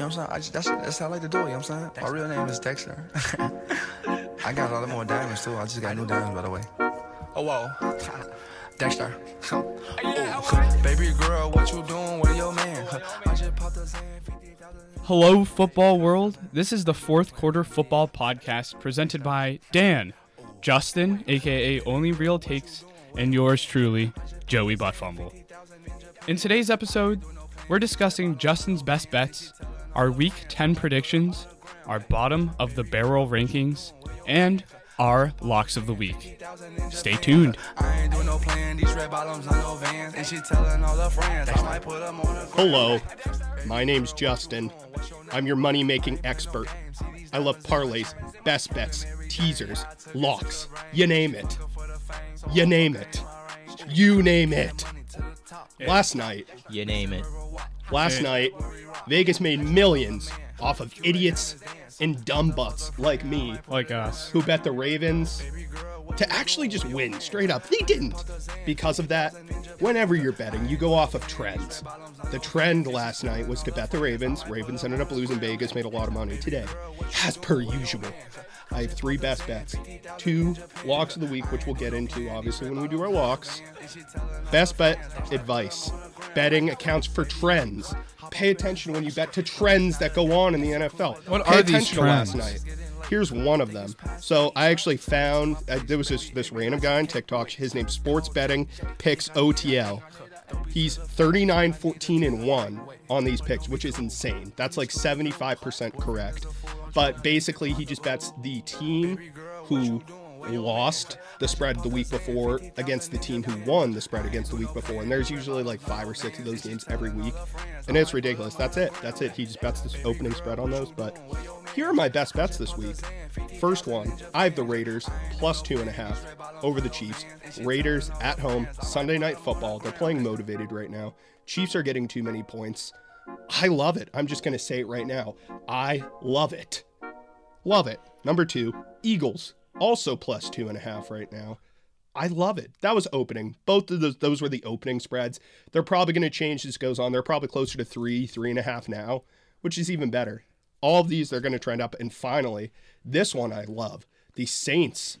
know what I'm saying? I just, that's, that's how I like to do it, you know what I'm saying? My real name is Dexter. I got a lot more diamonds too. I just got new diamonds, by the way. Oh, whoa. Dexter. oh, baby girl, what you doing with your man? I just popped a Hello, football world. This is the fourth quarter football podcast presented by Dan, Justin, aka Only Real Takes, and yours truly, Joey Buttfumble. In today's episode, we're discussing Justin's best bets, our week 10 predictions, our bottom of the barrel rankings, and our locks of the week. Stay tuned. I ain't doing no plan. These red bottoms on no vans. And she telling all her friends. I might put them on a Hello, my name's Justin. I'm your money making expert. I love parlays, best bets, teasers, locks, you name it. You name it. You name it. Last night, You name it. Last night, Vegas made millions off of idiots and dumb butts like me Like us. who bet the Ravens to actually just win straight up. They didn't. Because of that, whenever you're betting, you go off of trends. The trend last night was to bet the Ravens. Ravens ended up losing. Vegas made a lot of money today, as per usual. I have three best bets, two locks of the week, which we'll get into obviously when we do our locks. Best bet advice betting accounts for trends. Pay attention when you bet to trends that go on in the NFL. What Pay are these attention to last night. Here's one of them. So I actually found uh, there was this, this random guy on TikTok. His name's Sports Betting Picks OTL. He's 39, 14, and 1 on these picks, which is insane. That's like 75% correct. But basically, he just bets the team who lost the spread the week before against the team who won the spread against the week before. And there's usually like five or six of those games every week. And it's ridiculous. That's it. That's it. He just bets the opening spread on those. But here are my best bets this week. First one, I have the Raiders plus two and a half over the Chiefs. Raiders at home, Sunday night football. They're playing motivated right now. Chiefs are getting too many points. I love it. I'm just going to say it right now. I love it. Love it. Number two, Eagles, also plus two and a half right now. I love it. That was opening. Both of those, those were the opening spreads. They're probably going to change as goes on. They're probably closer to three, three and a half now, which is even better. All of these, they're going to trend up. And finally, this one I love the Saints.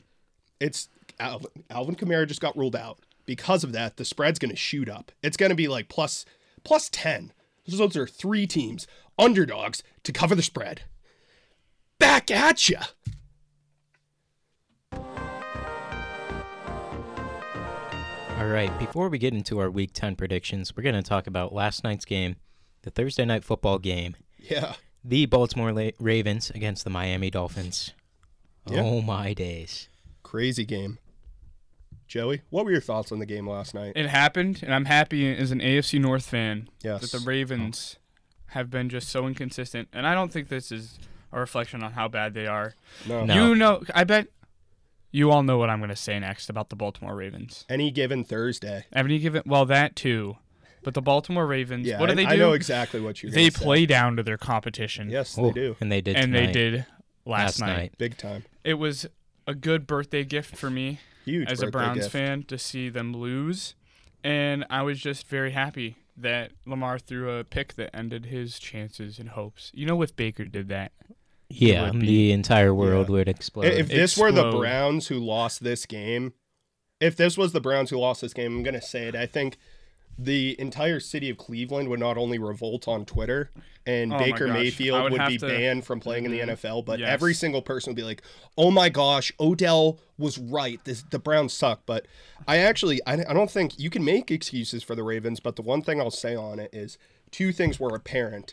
It's Alvin, Alvin Kamara just got ruled out. Because of that, the spread's going to shoot up. It's going to be like plus plus 10. So Those are three teams, underdogs, to cover the spread. Back at ya. All right, before we get into our week 10 predictions, we're going to talk about last night's game, the Thursday night football game, Yeah. The Baltimore La- Ravens against the Miami Dolphins. Yeah. Oh my days. Crazy game. Joey, what were your thoughts on the game last night? It happened, and I'm happy as an AFC North fan Yes. that the Ravens have been just so inconsistent. And I don't think this is a reflection on how bad they are. No. No. You know, I bet you all know what I'm going to say next about the Baltimore Ravens. Any given Thursday. Haven't given? Well, that too. But the Baltimore Ravens, Yeah, what do I, they do? I know exactly what you're they gonna say. play down to their competition. Yes, Oh, they do. And they did and tonight. they did last, last night. night. Big time. It was a good birthday gift for me Huge. as a Browns gift. fan to see them lose, and I was just very happy that Lamar threw a pick that ended his chances and hopes. You know, if Baker did that, Yeah, be- the entire world Yeah. would explode. If this were the Browns who lost this game, if this was the Browns who lost this game, I'm going to say it. I think the entire city of Cleveland would not only revolt on Twitter and Oh Baker. I Mayfield would would, be to- banned from playing in the Mhm. NFL, but Yes. every single person would be like, "Oh my gosh, Odell was right. This the Browns suck." But I actually I, I don't think you can make excuses for the Ravens, but the one thing I'll say on it is two things were apparent.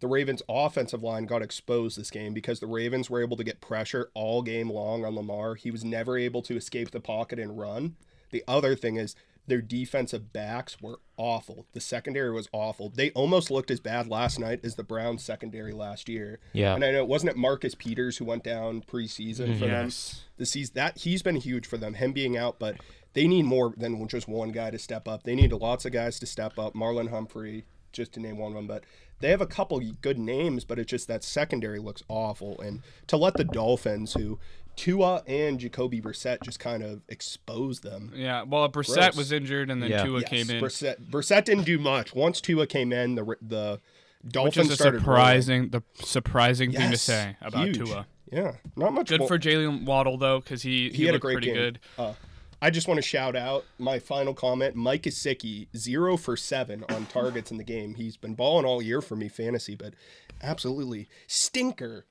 The Ravens' offensive line got exposed this game because the Ravens were able to get pressure all game long on Lamar. He was never able to escape the pocket and run. The other thing is their defensive backs were awful. The secondary was awful. They almost looked as bad last night as the Browns secondary last year. Yeah. And I know wasn't it Marcus Peters who went down preseason for them? yes, The season that he's been huge for them, him being out, but they need more than just one guy to step up. They need lots of guys to step up. Marlon Humphrey, just to name one of them, but they have a couple good names, but it's just that secondary looks awful. And to let the Dolphins, who Tua and Jacoby Brissett just kind of exposed them. yeah. Well, Brissett Gross. was injured, and then Yeah. Tua Yes, came in. Brissett, Brissett didn't do much. Once Tua came in, the the Dolphins Which Dolphins is a started surprising, the surprising thing to say about huge. Tua. Yeah, not much. Good more- for Jaylen Waddle though, because he he, had a looked great pretty game. good. Uh, I just want to shout out my final comment. Mike Gesicki, zero for seven on targets in the game. He's been balling all year for me fantasy, but absolutely stinker.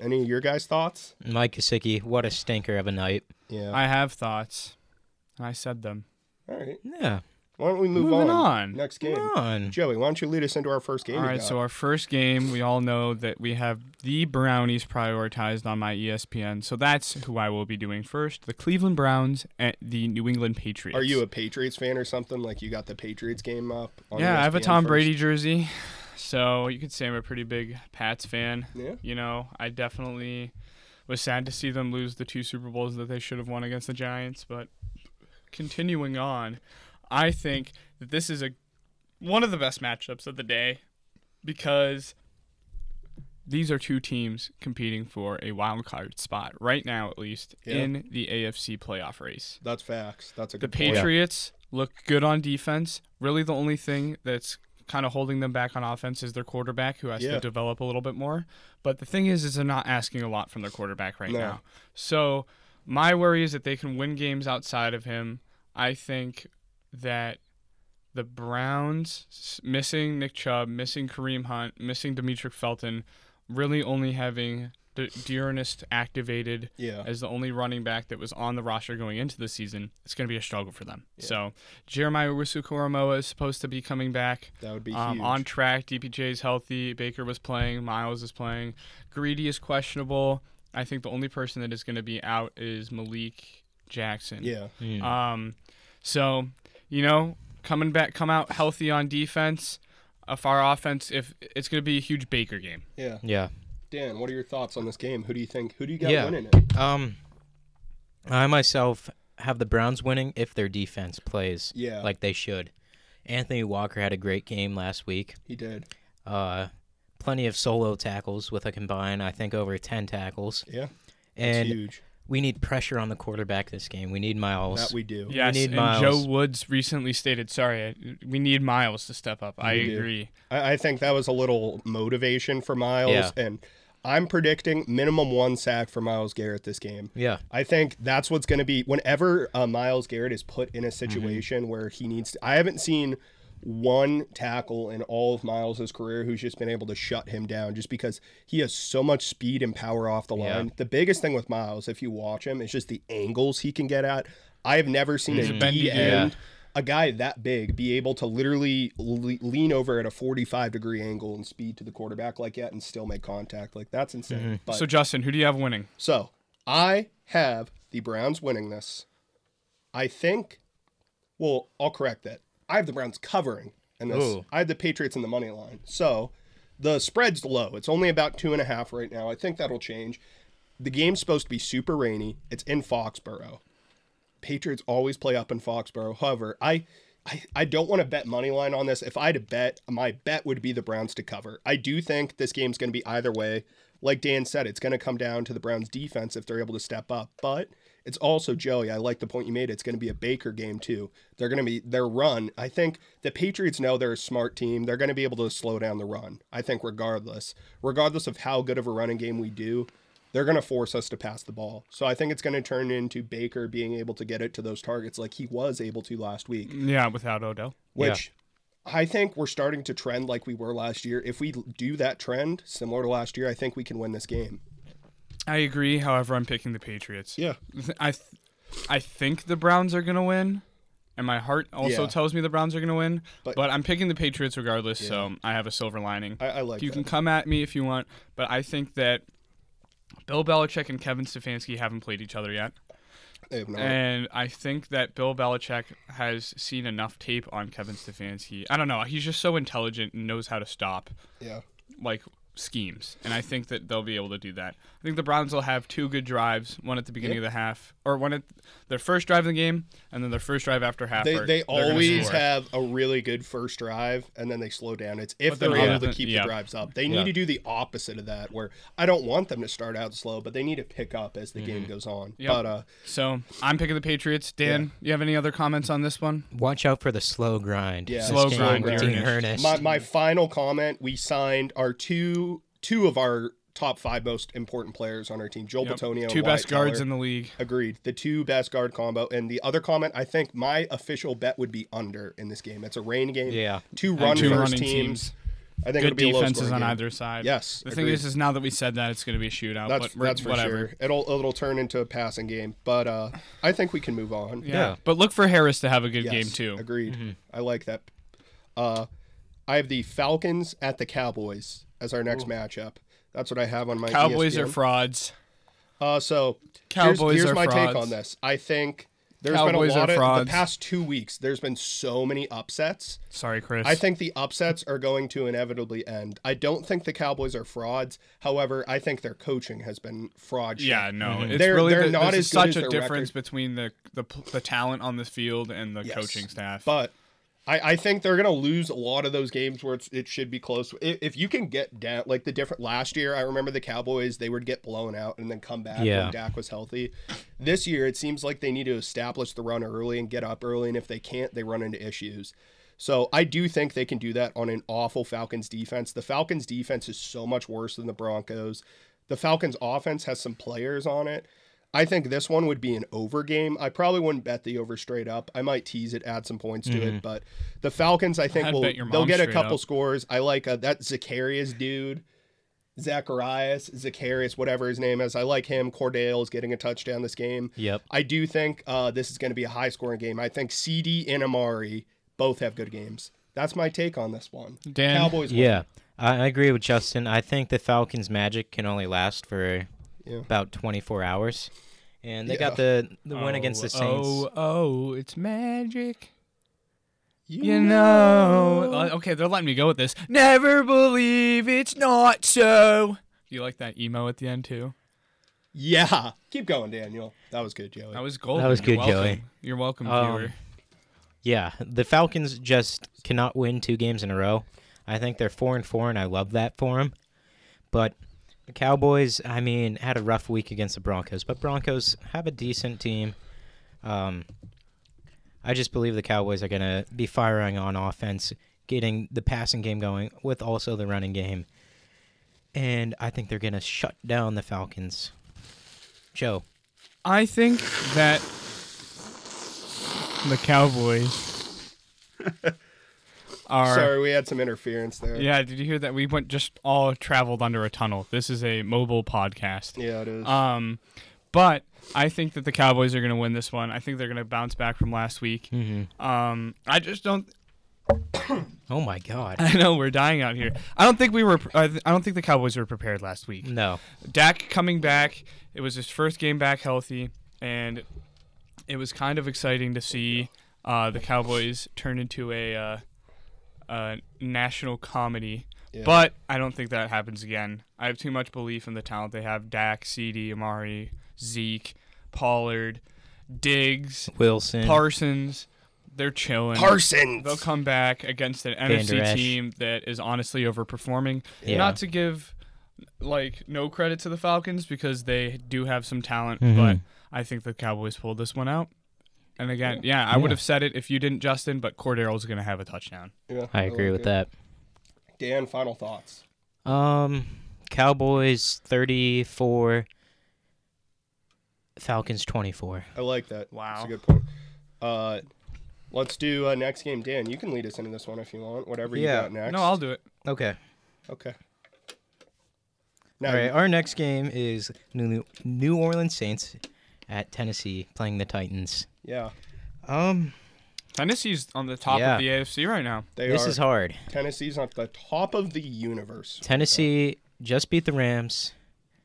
Any of your guys' thoughts? Mike Gesicki, what a stinker of a night. Yeah. I have thoughts, and I said them. all right. Yeah. Why don't we move Moving on? on. Next game. Come on. Joey, why don't you lead us into our first game? All you right, got? so our first game, we all know that we have the Brownies prioritized on my ESPN. So that's who I will be doing first. The Cleveland Browns at the New England Patriots. Are you a Patriots fan or something? Like you got the Patriots game up? On Yeah, I have a Tom first? Brady jersey. So you could say I'm a pretty big Pats fan. Yeah. You know, I definitely was sad to see them lose the two Super Bowls that they should have won against the Giants. But continuing on, I think that this is a one of the best matchups of the day because these are two teams competing for a wild card spot right now, at least Yeah. in the AFC playoff race. That's facts. That's a The good point. Patriots look good on defense. Really, the only thing that's kind of holding them back on offense is their quarterback, who has Yeah. to develop a little bit more. But the thing is, is they're not asking a lot from their quarterback right No. now. So my worry is that they can win games outside of him. I think that the Browns missing Nick Chubb, missing Kareem Hunt, missing Demetric Felton, really only having the D'Ernest activated Yeah. as the only running back that was on the roster going into the season, it's going to be a struggle for them. So Jeremiah Owusu-Koramoah is supposed to be coming back. That would be Um, huge. on track. DPJ is healthy. Baker was playing. Miles is playing. Greedy is questionable. I think the only person that is going to be out is Malik Jackson. yeah. Mm. Um, so you know, coming back, come out healthy on defense. Of our offense, if it's going to be a huge Baker game. Yeah. yeah. Dan, what are your thoughts on this game? Who do you think? Who do you got Yeah. winning it? Um, I myself have the Browns winning if their defense plays Yeah. like they should. Anthony Walker had a great game last week. He did. Uh, plenty of solo tackles with a combined, I think, over 10 tackles. Yeah. It's And huge. we need pressure on the quarterback this game. We need Miles. That we do. Yes, need and Miles. Joe Woods recently stated, "Sorry, we need Miles to step up." I do. agree. I, I think that was a little motivation for Miles. Yeah. And I'm predicting minimum one sack for Miles Garrett this game. yeah. I think that's what's going to be whenever uh, Miles Garrett is put in a situation where he needs to. I haven't seen one tackle in all of Miles's career who's just been able to shut him down just because he has so much speed and power off the Yeah. line. The biggest thing with Miles, if you watch him, is just the angles he can get at. I have never seen He's a a bendy D dude. end, a guy that big, be able to literally le- lean over at a 45 degree angle and speed to the quarterback like that and still make contact. Like that's insane. Mm-hmm. But So, Justin, who do you have winning? so I have the Browns winning this. I think. Well, I'll correct that. I have the Browns covering, and this Ooh. I have the Patriots in the money line. So the spread's low. It's only about two and a half right now. I think that'll change. The game's supposed to be super rainy. It's in Foxborough. Patriots always play up in Foxborough. However, I I, I don't want to bet money line on this. If I had to bet, my bet would be the Browns to cover. I do think this game's going to be either way. Like Dan said, it's going to come down to the Browns defense if they're able to step up. But it's also Joey. I like the point you made. It's going to be a Baker game too. They're going to be their run. I think the Patriots know they're a smart team. They're going to be able to slow down the run. I think regardless, regardless of how good of a running game we do, they're going to force us to pass the ball. So I think it's going to turn into Baker being able to get it to those targets like he was able to last week, Yeah, without Odell. which I think we're starting to trend like we were last year. If we do that trend similar to last year, I think we can win this game. I agree. However, I'm picking the Patriots. Yeah. I, th- I think the Browns are gonna win, and my heart also Yeah. tells me the Browns are gonna win. But- But, I'm picking the Patriots regardless. So I have a silver lining. I, I like you that. can come at me if you want, but I think that Bill Belichick and Kevin Stefanski haven't played each other yet. They have not. And I think that Bill Belichick has seen enough tape on Kevin Stefanski. I don't know. He's just so intelligent and knows how to stop. yeah. Like schemes, and I think that they'll be able to do that. I think the Browns will have two good drives, one at the beginning of the half, or one at their first drive in the game, and then their first drive after half. They, are- they always have a really good first drive and then they slow down. It's if But then they're able to keep yeah. the drives up. They need Yeah. to do the opposite of that, where I don't want them to start out slow, but they need to pick up as the Mm-hmm. game goes on. Yep. But uh, So I'm picking the Patriots. Dan, you have any other comments on this one? Watch out for the slow grind. Yeah. Slow game grind, with Dean Dean my my final comment: we signed our two two of our top five most important players on our team, Joel Yep. Bitonio, Two and best Wyatt guards Teller. in the league. Agreed. The two best guard combo. And the other comment, I think my official bet would be under in this game. It's a rain game. Yeah. Two run two first running teams. teams. I think Good it'll be defenses scoring on game. either side. Yes, The thing is, is now that we said that, it's going to be a shootout. That's but that's for whatever. sure. It'll it'll turn into a passing game, but uh, I think we can move on. Yeah. Yeah. But look for Harris to have a good Yes, game too. Agreed. I like that. Uh, I have the Falcons at the Cowboys as our next matchup. That's what I have on my. Cowboys are frauds. Uh, so Cowboys here's, here's are my take on this. I think there's Cowboys been a lot of frauds. the past two weeks. There's been so many upsets. Sorry, Chris. I think the upsets are going to inevitably end. I don't think the Cowboys are frauds. However, I think their coaching has been fraud. Yeah, no, it's They're- really they're the, not there's as good such as a difference record. between the, the the talent on the field and the Yes. coaching staff. But I, I think they're gonna lose a lot of those games where it's, it should be close. If, if you can get down, like the different last year, I remember the Cowboys they would get blown out and then come back Yeah. when Dak was healthy. This year, it seems like they need to establish the run early and get up early, and if they can't, they run into issues. So I do think they can do that on an awful Falcons defense. The Falcons defense is so much worse than the Broncos. The Falcons offense has some players on it. I think this one would be an over game. I probably wouldn't bet the over straight up. I might tease it, add some points to it, but the Falcons, I think, I'd will they'll get a couple up. scores. I like uh, that Zacharias dude, Zacharias, Zacharias, whatever his name is. I like him. Cordarrelle is getting a touchdown this game. Yep. I do think uh, this is going to be a high scoring game. I think CD and Amari both have good games. That's my take on this one. Dan? Cowboys. Yeah, I, I agree with Justin. I think the Falcons' magic can only last for Yeah. about 24 hours, and they got Yeah. the the win against the Saints. Oh, oh, it's magic. You, You know. Uh, Okay, they're letting me go with this. Never believe it's not so. Do you like that emo at the end too? Yeah. Keep going, Daniel. That was good, Joey. That was golden. That was You're good, welcome. Joey. You're welcome, Um, viewer. Yeah, the Falcons just cannot win two games in a row. I think they're four and four, and I love that for them. But the Cowboys, I mean, had a rough week against the Broncos, but Broncos have a decent team. Um, I just believe the Cowboys are going to be firing on offense, getting the passing game going with also the running game. And I think they're going to shut down the Falcons. Joe. I think that the Cowboys are. Sorry, we had some interference there. Yeah, did you hear that? We went just all traveled under a tunnel. This is a mobile podcast. Yeah, it is. Um, but I think that the Cowboys are going to win this one. I think they're going to bounce back from last week. Mm-hmm. Um, I just don't. Oh, my God. I know we're dying out here. I don't think we were. I I don't think the Cowboys were prepared last week. No. Dak coming back. It was his first game back healthy, and it was kind of exciting to see uh, the Cowboys turn into a, uh, a national comedy. Yeah. But I don't think that happens again. I have too much belief in the talent they have. Dak, CD, Amari, Zeke, Pollard, Diggs, Wilson. Parsons. They're chilling. Parsons. They'll come back against an Van NFC team that is honestly overperforming. Yeah. Not to give like no credit to the Falcons because they do have some talent, Mhm. but I think the Cowboys pulled this one out. And again, yeah, I would have said it if you didn't, Justin, but Cordarrelle's going to have a touchdown. Yeah, I agree like with it. that. Dan, final thoughts. Um, Cowboys 34, Falcons 24. I like that. Wow. That's a good point. Uh, let's do uh, next game. Dan, you can lead us into this one if you want. Whatever you Yeah. got next. No, I'll do it. Okay. Okay. Now, All right. Our next game is New New Orleans Saints at Tennessee playing the Titans. Yeah, Um, Tennessee's on the top Yeah. of the AFC right now. they this are. is hard. Tennessee's on the top of the universe. Tennessee just beat the Rams.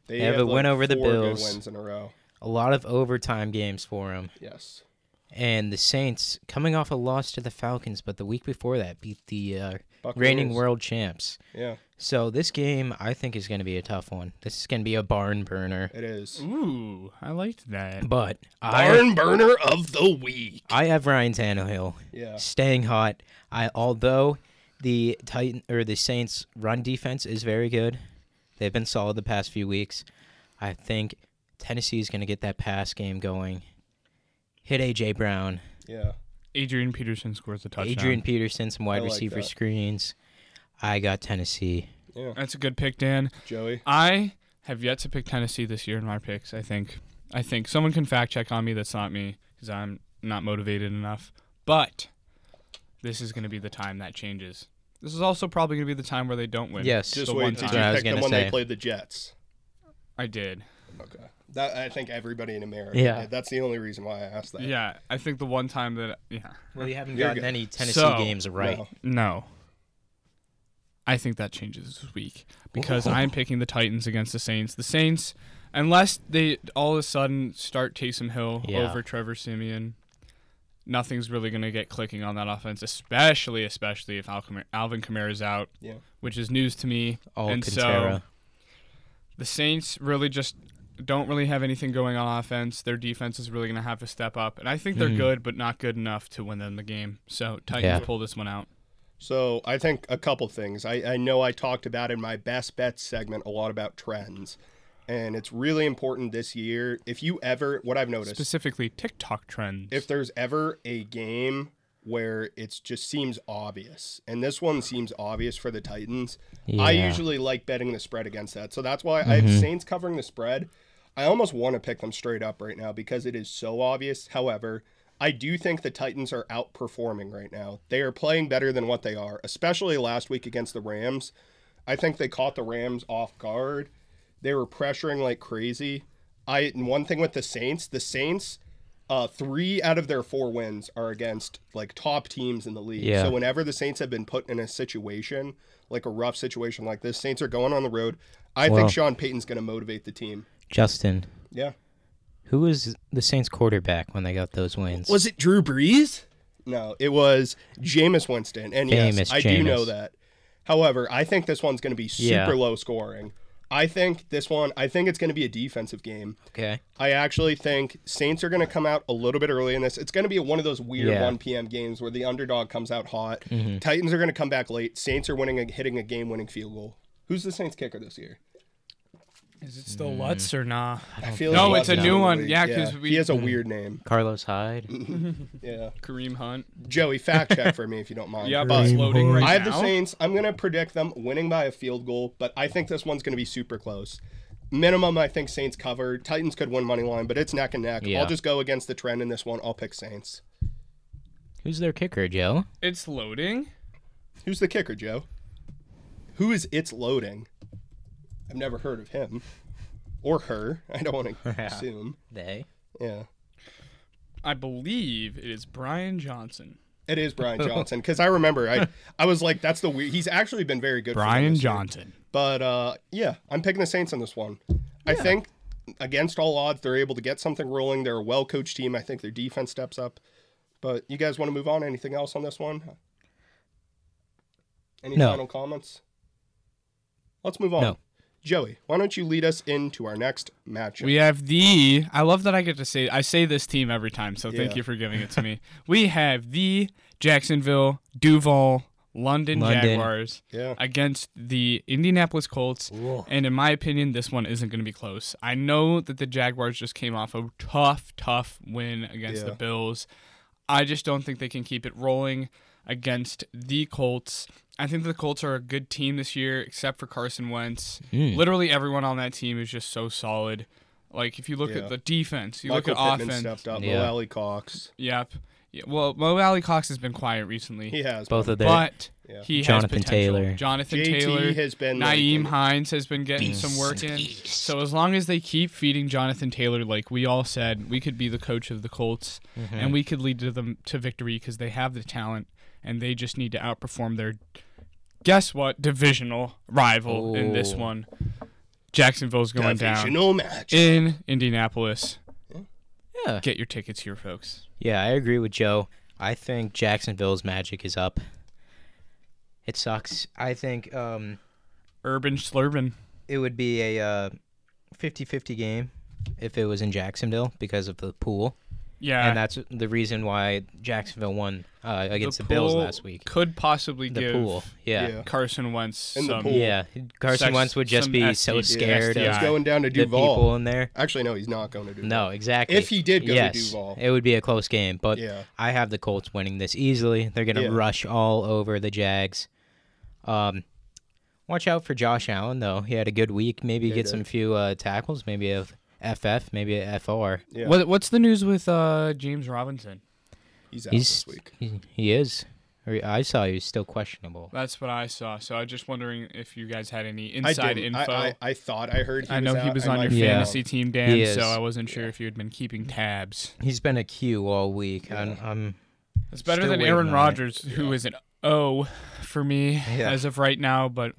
They have a win over the four good Bills. wins in a row. A lot of overtime games for them. Yes. And the Saints coming off a loss to the Falcons, but the week before that beat the uh, Buccaneers. reigning world champs. Yeah. So this game, I think, is going to be a tough one. This is going to be a barn burner. It is. Ooh, I liked that. But I, Barn burner of the week. I have Ryan Tannehill Yeah. staying hot. I although the Titan or the Saints run defense is very good. They've been solid the past few weeks. I think Tennessee is going to get that pass game going. Hit AJ Brown, Yeah. Adrian Peterson scores a touchdown. Adrian Peterson, some wide I like receiver that. screens. I got Tennessee. Yeah. That's a good pick, Dan. Joey. I have yet to pick Tennessee this year in my picks. I think. I think someone can fact check on me. That's not me because I'm not motivated enough. But this is going to be the time that changes. This is also probably going to be the time where they don't win. Yes. Just the wait. one Did time. you I pick them gonna when they played the Jets? I did. Okay. That I think everybody in America. Yeah. did. That's the only reason why I asked that. Yeah, I think the one time that yeah Well, you haven't You're gotten good. any Tennessee So- games right. No. no. I think that changes this week because I'm picking the Titans against the Saints. The Saints, unless they all of a sudden start Taysom Hill Yeah. over Trevor Siemian, nothing's really going to get clicking on that offense, especially especially if Alvin Kamara is out, Yeah. which is news to me. All and Cantera. so the Saints really just don't really have anything going on offense. Their defense is really going to have to step up, and I think they're Mhm. good, but not good enough to win them the game. So Titans Yeah. pull this one out. So I think a couple things. I, I know I talked about in my best bets segment a lot about trends. And it's really important this year. If you ever what I've noticed, Specifically, TikTok trends. if there's ever a game where it just seems obvious, and this one seems obvious for the Titans, I usually like betting the spread against that. So that's why I have mm-hmm. Saints covering the spread. I almost want to pick them straight up right now because it is so obvious. However, I do think the Titans are outperforming right now. They are playing better than what they are, especially last week against the Rams. I think they caught the Rams off guard. They were pressuring like crazy. I and one thing with the Saints, the Saints, uh, three out of their four wins are against like top teams in the league. Yeah. So whenever the Saints have been put in a situation like a rough situation like this, Saints are going on the road. I Well- think Sean Payton's going to motivate the team. Justin, Yeah. Who was the Saints quarterback when they got those wins? Was it Drew Brees? No, it was Jameis Winston. And yes, Famous I do know that. However, I think this one's going to be super Yeah. low scoring. I think this one, I think it's going to be a defensive game. okay. I actually think Saints are going to come out a little bit early in this. It's going to be one of those weird Yeah. 1 p.m. games where the underdog comes out hot. Mm-hmm. Titans are going to come back late. Saints are winning, a, hitting a game-winning field goal. Who's the Saints kicker this year? Is it still Lutz or nah? I feel No, like it's a Lutz new in the one. yeah. Yeah, 'cause we- he has a Mm-hmm. weird name. Carlos Hyde. Yeah, Kareem Hunt. Joey, fact check for me if you don't mind. Yep, But it's loading right I have now. the Saints. I'm going to predict them winning by a field goal, but I think this one's going to be super close. Minimum, I think Saints cover. Titans could win money line, but it's neck and neck. Yeah. I'll just go against the trend in this one. I'll pick Saints. Who's their kicker, Joe? It's loading. Who's the kicker, Joe? Who is it's loading? I've never heard of him or her. I don't want to Yeah. assume. They. Yeah, I believe it is Brian Johnson. it is Brian Johnson because I remember I I was like, that's the weird. He's actually been very good. for them Brian this year. Johnson. But uh, yeah, I'm picking the Saints on this one. I think against all odds, they're able to get something rolling. They're a well coached team. I think their defense steps up. But you guys want to move on? Anything else on this one? Any No. final comments? Let's move on. No. Joey, why don't you lead us into our next matchup? We have the. I love that I get to say. I say this team every time, so thank you for giving it to me. we have the Jacksonville, Duval, London, London. Jaguars yeah. against the Indianapolis Colts. And in my opinion, this one isn't going to be close. I know that the Jaguars just came off a tough, tough win against Yeah. the Bills. I just don't think they can keep it rolling against the Colts. I think the Colts are a good team this year, except for Carson Wentz. Hmm. Literally everyone on that team is just so solid. Like if you look Yeah. at the defense, you Michael look at Pittman offense. stepped up. Yeah. Mo Alie-Cox. Yep. Yeah, well, Mo Alie-Cox has been quiet recently, He has. Both been. of their. but Yeah. he Jonathan has potential. Taylor. Jonathan JT Taylor has been like, Nyheim Hines has been getting some work in. So as long as they keep feeding Jonathan Taylor, like we all said, we could be the coach of the Colts, Mm-hmm. and we could lead to them to victory because they have the talent, and they just need to outperform their guess what divisional rival in this one. Jacksonville's going down divisional match. in Indianapolis. Yeah. Get your tickets here, folks. Yeah, I agree with Joe. I think Jacksonville's magic is up. It sucks. I think um Urban Slurban. It would be a uh, 50-50 game if it was in Jacksonville because of the pool, Yeah, and that's the reason why Jacksonville won uh, against the, Bills last week. Could possibly The give pool, yeah. Yeah. Carson Wentz And the some. pool. Yeah, Carson Sex- Wentz would just some be so scared Yeah. He's going down to the Duval. people in there. Actually, no, he's not going to Duval. No, exactly. If he did go to Duval. it would be a close game. But Yeah. I have the Colts winning this easily. They're gonna Yeah. rush all over the Jags. Um, watch out for Josh Allen though. He had a good week. Maybe Yeah, he get some few uh, tackles. Maybe a FF. Maybe a FR. Yeah. What What's the news with uh, James Robinson? He's out He's this week. he, he is. I saw he was still questionable. That's what I saw. So I was just wondering if you guys had any I inside didn't. info. I, I, I thought I heard he I was know out. he was I on your Yeah. fantasy team, Dan, He so. I wasn't sure if you had been keeping tabs. He's been a Q all week. I'm, I'm It's better Still than Aaron on it. Rodgers, who is an O for me Yeah. as of right now, but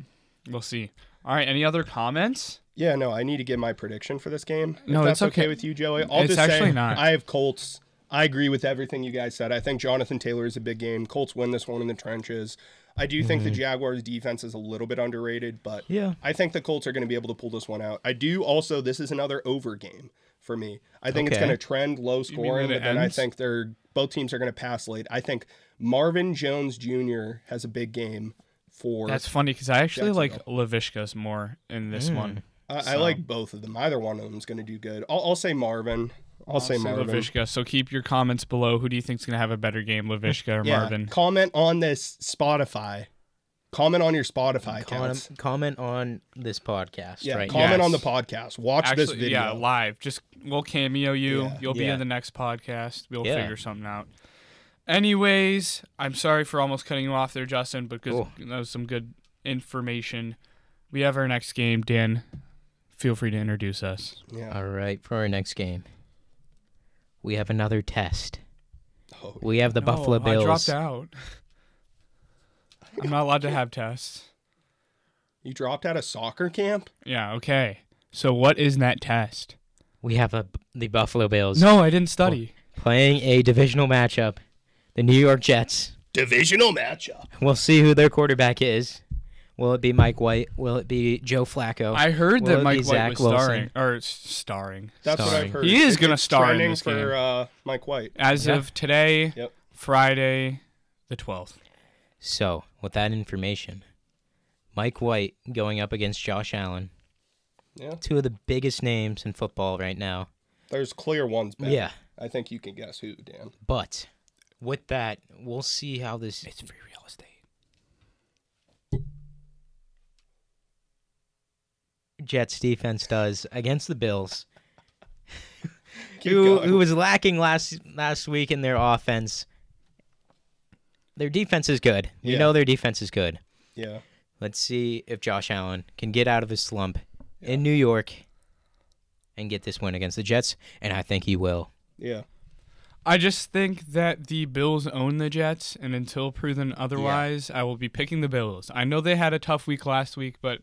we'll see. All right, any other comments? Yeah, no, I need to give my prediction for this game. If No, that's it's okay. with you, Joey. I'll It's just actually say not. I have Colts. I agree with everything you guys said. I think Jonathan Taylor is a big game. Colts win this one in the trenches. I do think the mhm. Jaguars defense is a little bit underrated, but Yeah. I think the Colts are going to be able to pull this one out. I do also this is another over game for me. I think it's going to trend low scoring, that it but then I think they're both teams are going to pass late. I think Marvin Jones Jr. has a big game for That's funny because I actually like Laviska's more in this one. I, I like both of them. Either one of them is going to do good. I'll, I'll say Marvin. I'll, say Marvin. Laviska. So keep your comments below. Who do you think's gonna have a better game, Laviska or Yeah. Marvin? Comment on this Spotify. Comment on your Spotify comment, accounts. comment on this podcast Yeah, right comment Yes. on the podcast. Watch this video. yeah, live. Just we'll cameo you. Yeah. You'll be in the next podcast. We'll Yeah. figure something out. Anyways, I'm sorry for almost cutting you off there, Justin, but because Oh. that was some good information. We have our next game. Dan, feel free to introduce us. Yeah. All right, for our next game, we have another test. Oh, We have the No, Buffalo I Bills. dropped out. I'm not allowed to have tests. you dropped out of soccer camp? Yeah, okay. So what is that test? We have a, the Buffalo Bills No, I didn't study. playing a divisional matchup. The New York Jets. Divisional matchup. We'll see who their quarterback is. Will it be Mike White? Will it be Joe Flacco? I heard Will that Mike White Zach was Wilson? starring or starring. That's what I've heard. He is gonna star in trending this for game. Uh, Mike White. As Yeah. of today, Yep. Friday, the 12th. So, with that information, Mike White going up against Josh Allen, Yeah. two of the biggest names in football right now. There's clear ones. Ben. Yeah, I think you can guess who, Dan. but with that, we'll see how this It's free Jets defense does against the Bills, who, who was lacking last last week in their offense. Their defense is good. We Yeah. know their defense is good. yeah. Let's see if Josh Allen can get out of his slump in New York and get this win against the Jets, and I think he will. Yeah. I just think that the Bills own the Jets, and until proven otherwise, I will be picking the Bills. I know they had a tough week last week, but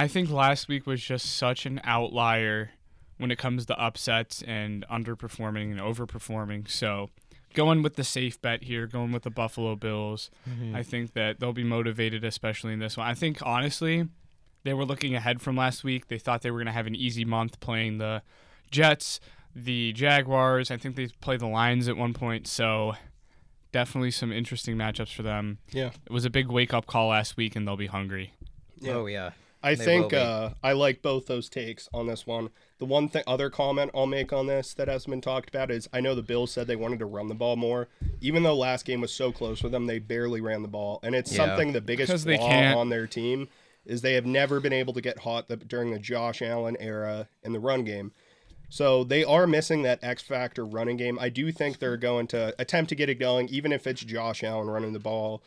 I think last week was just such an outlier when it comes to upsets and underperforming and overperforming. So, going with the safe bet here, going with the Buffalo Bills, mm-hmm. I think that they'll be motivated, especially in this one. I think, honestly, they were looking ahead from last week. They thought they were going to have an easy month playing the Jets, the Jaguars. I think they played the Lions at one point. So definitely some interesting matchups for them. Yeah. It was a big wake up call last week, and they'll be hungry. Yeah. Oh yeah. I They think uh, I like both those takes on this one. The one thing, other comment I'll make on this that hasn't been talked about is I know the Bills said they wanted to run the ball more, even though last game was so close with them, they barely ran the ball, and it's Yeah. something the biggest Because they flaw can't. on their team is they have never been able to get hot the, during the Josh Allen era in the run game. So they are missing that X factor running game. I do think they're going to attempt to get it going, even if it's Josh Allen running the ball.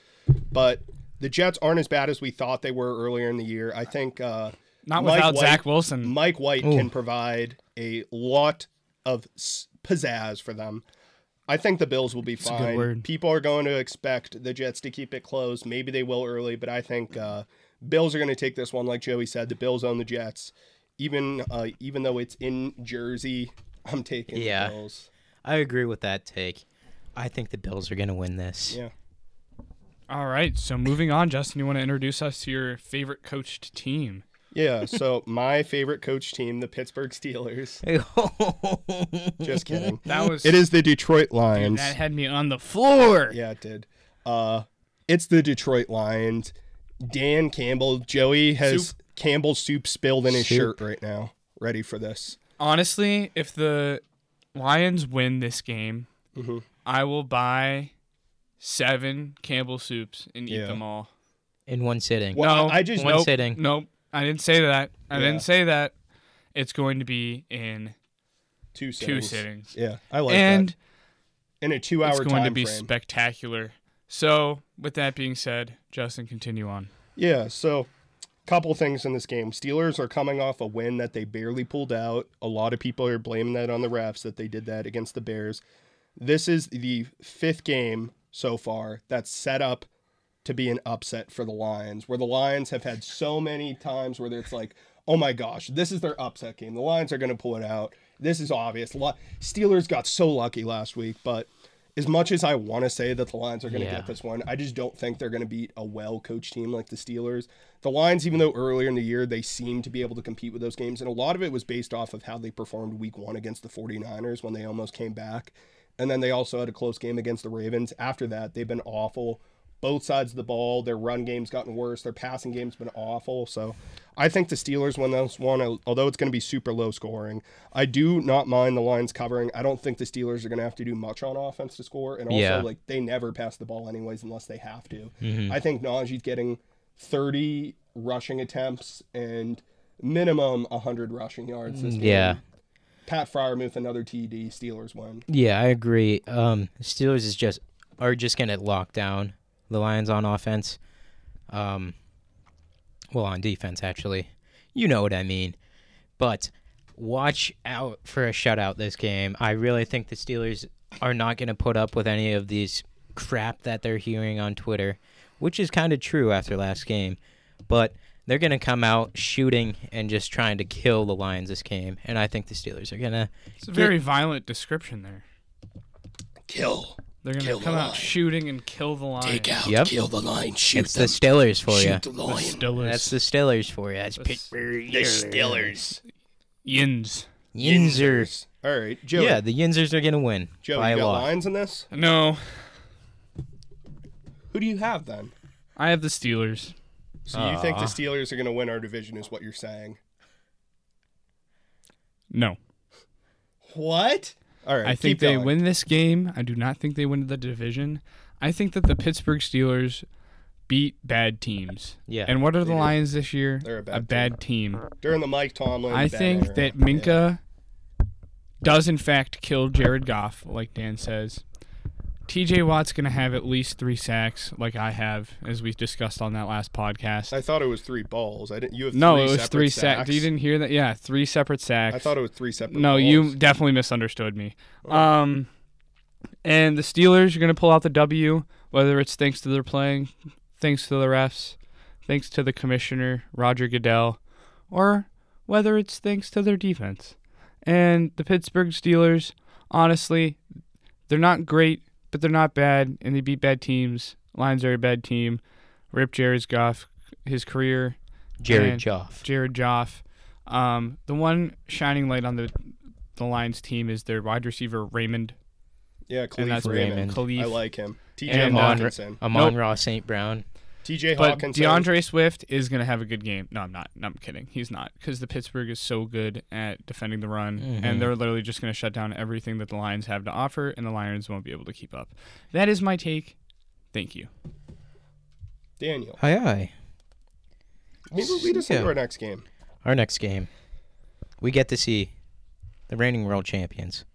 But the Jets aren't as bad as we thought they were earlier in the year. I think uh, Not Mike without White- Zach Wilson. Mike White can provide a lot of pizzazz for them. I think the Bills will be a good fine. word. People are going to expect the Jets to keep it close. Maybe they will early, but I think uh, Bills are going to take this one. Like Joey said, the Bills own the Jets. Even uh, even though it's in Jersey, I'm taking Yeah. the Bills. I agree with that take. I think the Bills are going to win this. Yeah. All right. So moving on, Justin, you want to introduce us to your favorite coached team? Yeah, so my favorite coach team, the Pittsburgh Steelers. Just kidding. That was It is the Detroit dude, Lions. that had me on the floor. Yeah, it did. Uh, it's the Detroit Lions. Dan Campbell, Joey has Soup. Campbell's soup spilled in his Soup. shirt right now. Ready for this? Honestly, if the Lions win this game, Mhm. I will buy seven Campbell soups and eat Yeah. them all. in one sitting. Well, no, I just One nope, sitting. Nope, I didn't say that. I Yeah. didn't say that. It's going to be in two two sittings. sittings, Yeah, I like it. and that. In a two-hour it's going to be frame. spectacular. So, with that being said, Justin, continue on. Yeah, so couple things in this game. Steelers are coming off a win that they barely pulled out. A lot of people are blaming that on the refs that they did that against the Bears. This is the fifth game so far that's set up to be an upset for the Lions, where the Lions have had so many times where it's like, oh my gosh, this is their upset game. The Lions are going to pull it out. This is obvious. Steelers got so lucky last week, but as much as I want to say that the Lions are going to Yeah. get this one, I just don't think they're going to beat a well coached team like the Steelers. The Lions, even though earlier in the year they seemed to be able to compete with those games, and a lot of it was based off of how they performed week one against the 49ers when they almost came back. And then they also had a close game against the Ravens. After that, they've been awful. Both sides of the ball, their run game's gotten worse. Their passing game's been awful. So I think the Steelers win this one, although it's going to be super low scoring. I do not mind the Lions covering. I don't think the Steelers are going to have to do much on offense to score. And also, Yeah. like, they never pass the ball anyways unless they have to. Mm-hmm. I think Najee's getting 30 rushing attempts and minimum 100 rushing yards this game. Yeah. Pat Freiermuth, another TD. Steelers win. Yeah, I agree. Um, Steelers is just are just gonna lock down the Lions on offense. Um, well, on defense actually. You know what I mean. But watch out for a shutout this game. I really think the Steelers are not gonna put up with any of these crap that they're hearing on Twitter, which is kind of true after last game. But they're gonna come out shooting and just trying to kill the Lions this game, and I think the Steelers are gonna It's a very violent description there. Kill. They're going to come out lion. shooting and kill the lion. Take out. Yep. Kill the line. Shoot it's them. the Steelers for you. Shoot the The lion. Steelers. That's the Steelers for you. That's The Pittsburgh. The Steelers. Yins. Yinzers. All right, Joey. Yeah, the Yinzers are gonna win Joey, by you a got lot. lines in this? No, Who do you have then? I have the Steelers. So you think the Steelers are going to win our division? Is what you're saying? No. What? All right. I think keep they going. win this game. I do not think they win the division. I think that the Pittsburgh Steelers beat bad teams. Yeah. And what are the They do. Lions this year? They're a bad team. during the Mike Tomlin. I think era. that Minkah does in fact kill Jared Goff, like Dan says. TJ Watt's gonna have at least three sacks, like I have, as we discussed on that last podcast. I thought it was three balls. I didn't. You have no, it was three sacks. sacks. You didn't hear that? Yeah, three separate sacks. I thought it was three separate. No, balls. you definitely misunderstood me. Um, and the Steelers are going to pull out the W, whether it's thanks to their playing, thanks to the refs, thanks to the commissioner Roger Goodell, or whether it's thanks to their defense. And the Pittsburgh Steelers, honestly, they're not great, but they're not bad, and they beat bad teams. Lions are a bad team. Rip Jared Goff, his career Jared and- Joff. Jared Joff. Um, the one shining light on the the Lions team is their wide receiver Raymond Yeah, Kalif Raymond. Raymond. Kalif. I like him. T.J. And, uh, Amon Nope. Ra St. Brown. T.J. but Hockenson. D'Andre Swift is going to have a good game. No, I'm not. No, I'm kidding. He's not because the Pittsburgh is so good at defending the run, Mhm. and they're literally just going to shut down everything that the Lions have to offer, and the Lions won't be able to keep up. That is my take. Thank you. Daniel. Aye aye. Maybe lead us Yeah. into our next game. Our next game, we get to see the reigning world champions.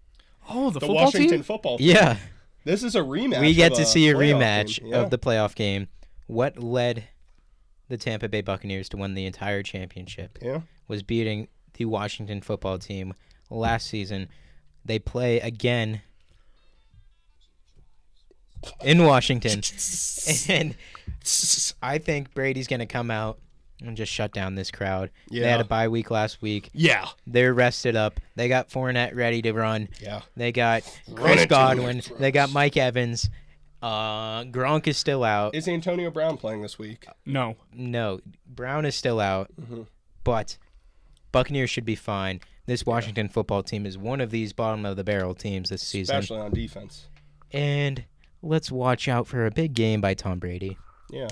Oh, the, The football Washington team. football. team. Yeah, This is a rematch. we get of to see a rematch game. Yeah. of the playoff game. What led the Tampa Bay Buccaneers to win the entire championship Yeah. was beating the Washington football team last season. They play again in Washington. and I think Brady's going to come out and just shut down this crowd. They had a bye week last week. Yeah. They're rested up. They got Fournette ready to run. Yeah. They got Chris Godwin. They got. Mike Evans. Uh, Gronk is still out. Is Antonio Brown playing this week? No. No, Brown is still out, but Buccaneers should be fine. This Washington football team is one of these bottom of the barrel teams this season. Especially on defense. And let's watch out for a big game by Tom Brady. Yeah.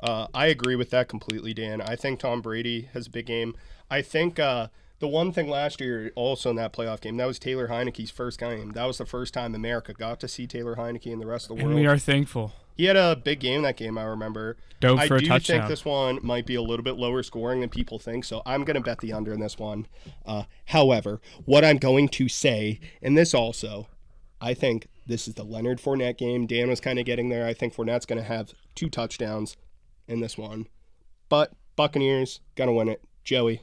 Uh, I agree with that completely, Dan. I think Tom Brady has a big game. I think uh, the one thing last year, also in that playoff game, that was Taylor Heinicke's first game. That was the first time America got to see Taylor Heinicke and the rest of the world. And we are thankful. he had a big game that game, I remember. Dove I for a do touchdown. think this one might be a little bit lower scoring than people think, so I'm going to bet the under in this one. Uh, however, what I'm going to say, and this also, I think this is the Leonard Fournette game. Dan was kind of getting there. I think Fournette's going to have two touchdowns in this one. But Buccaneers going to win it. Joey.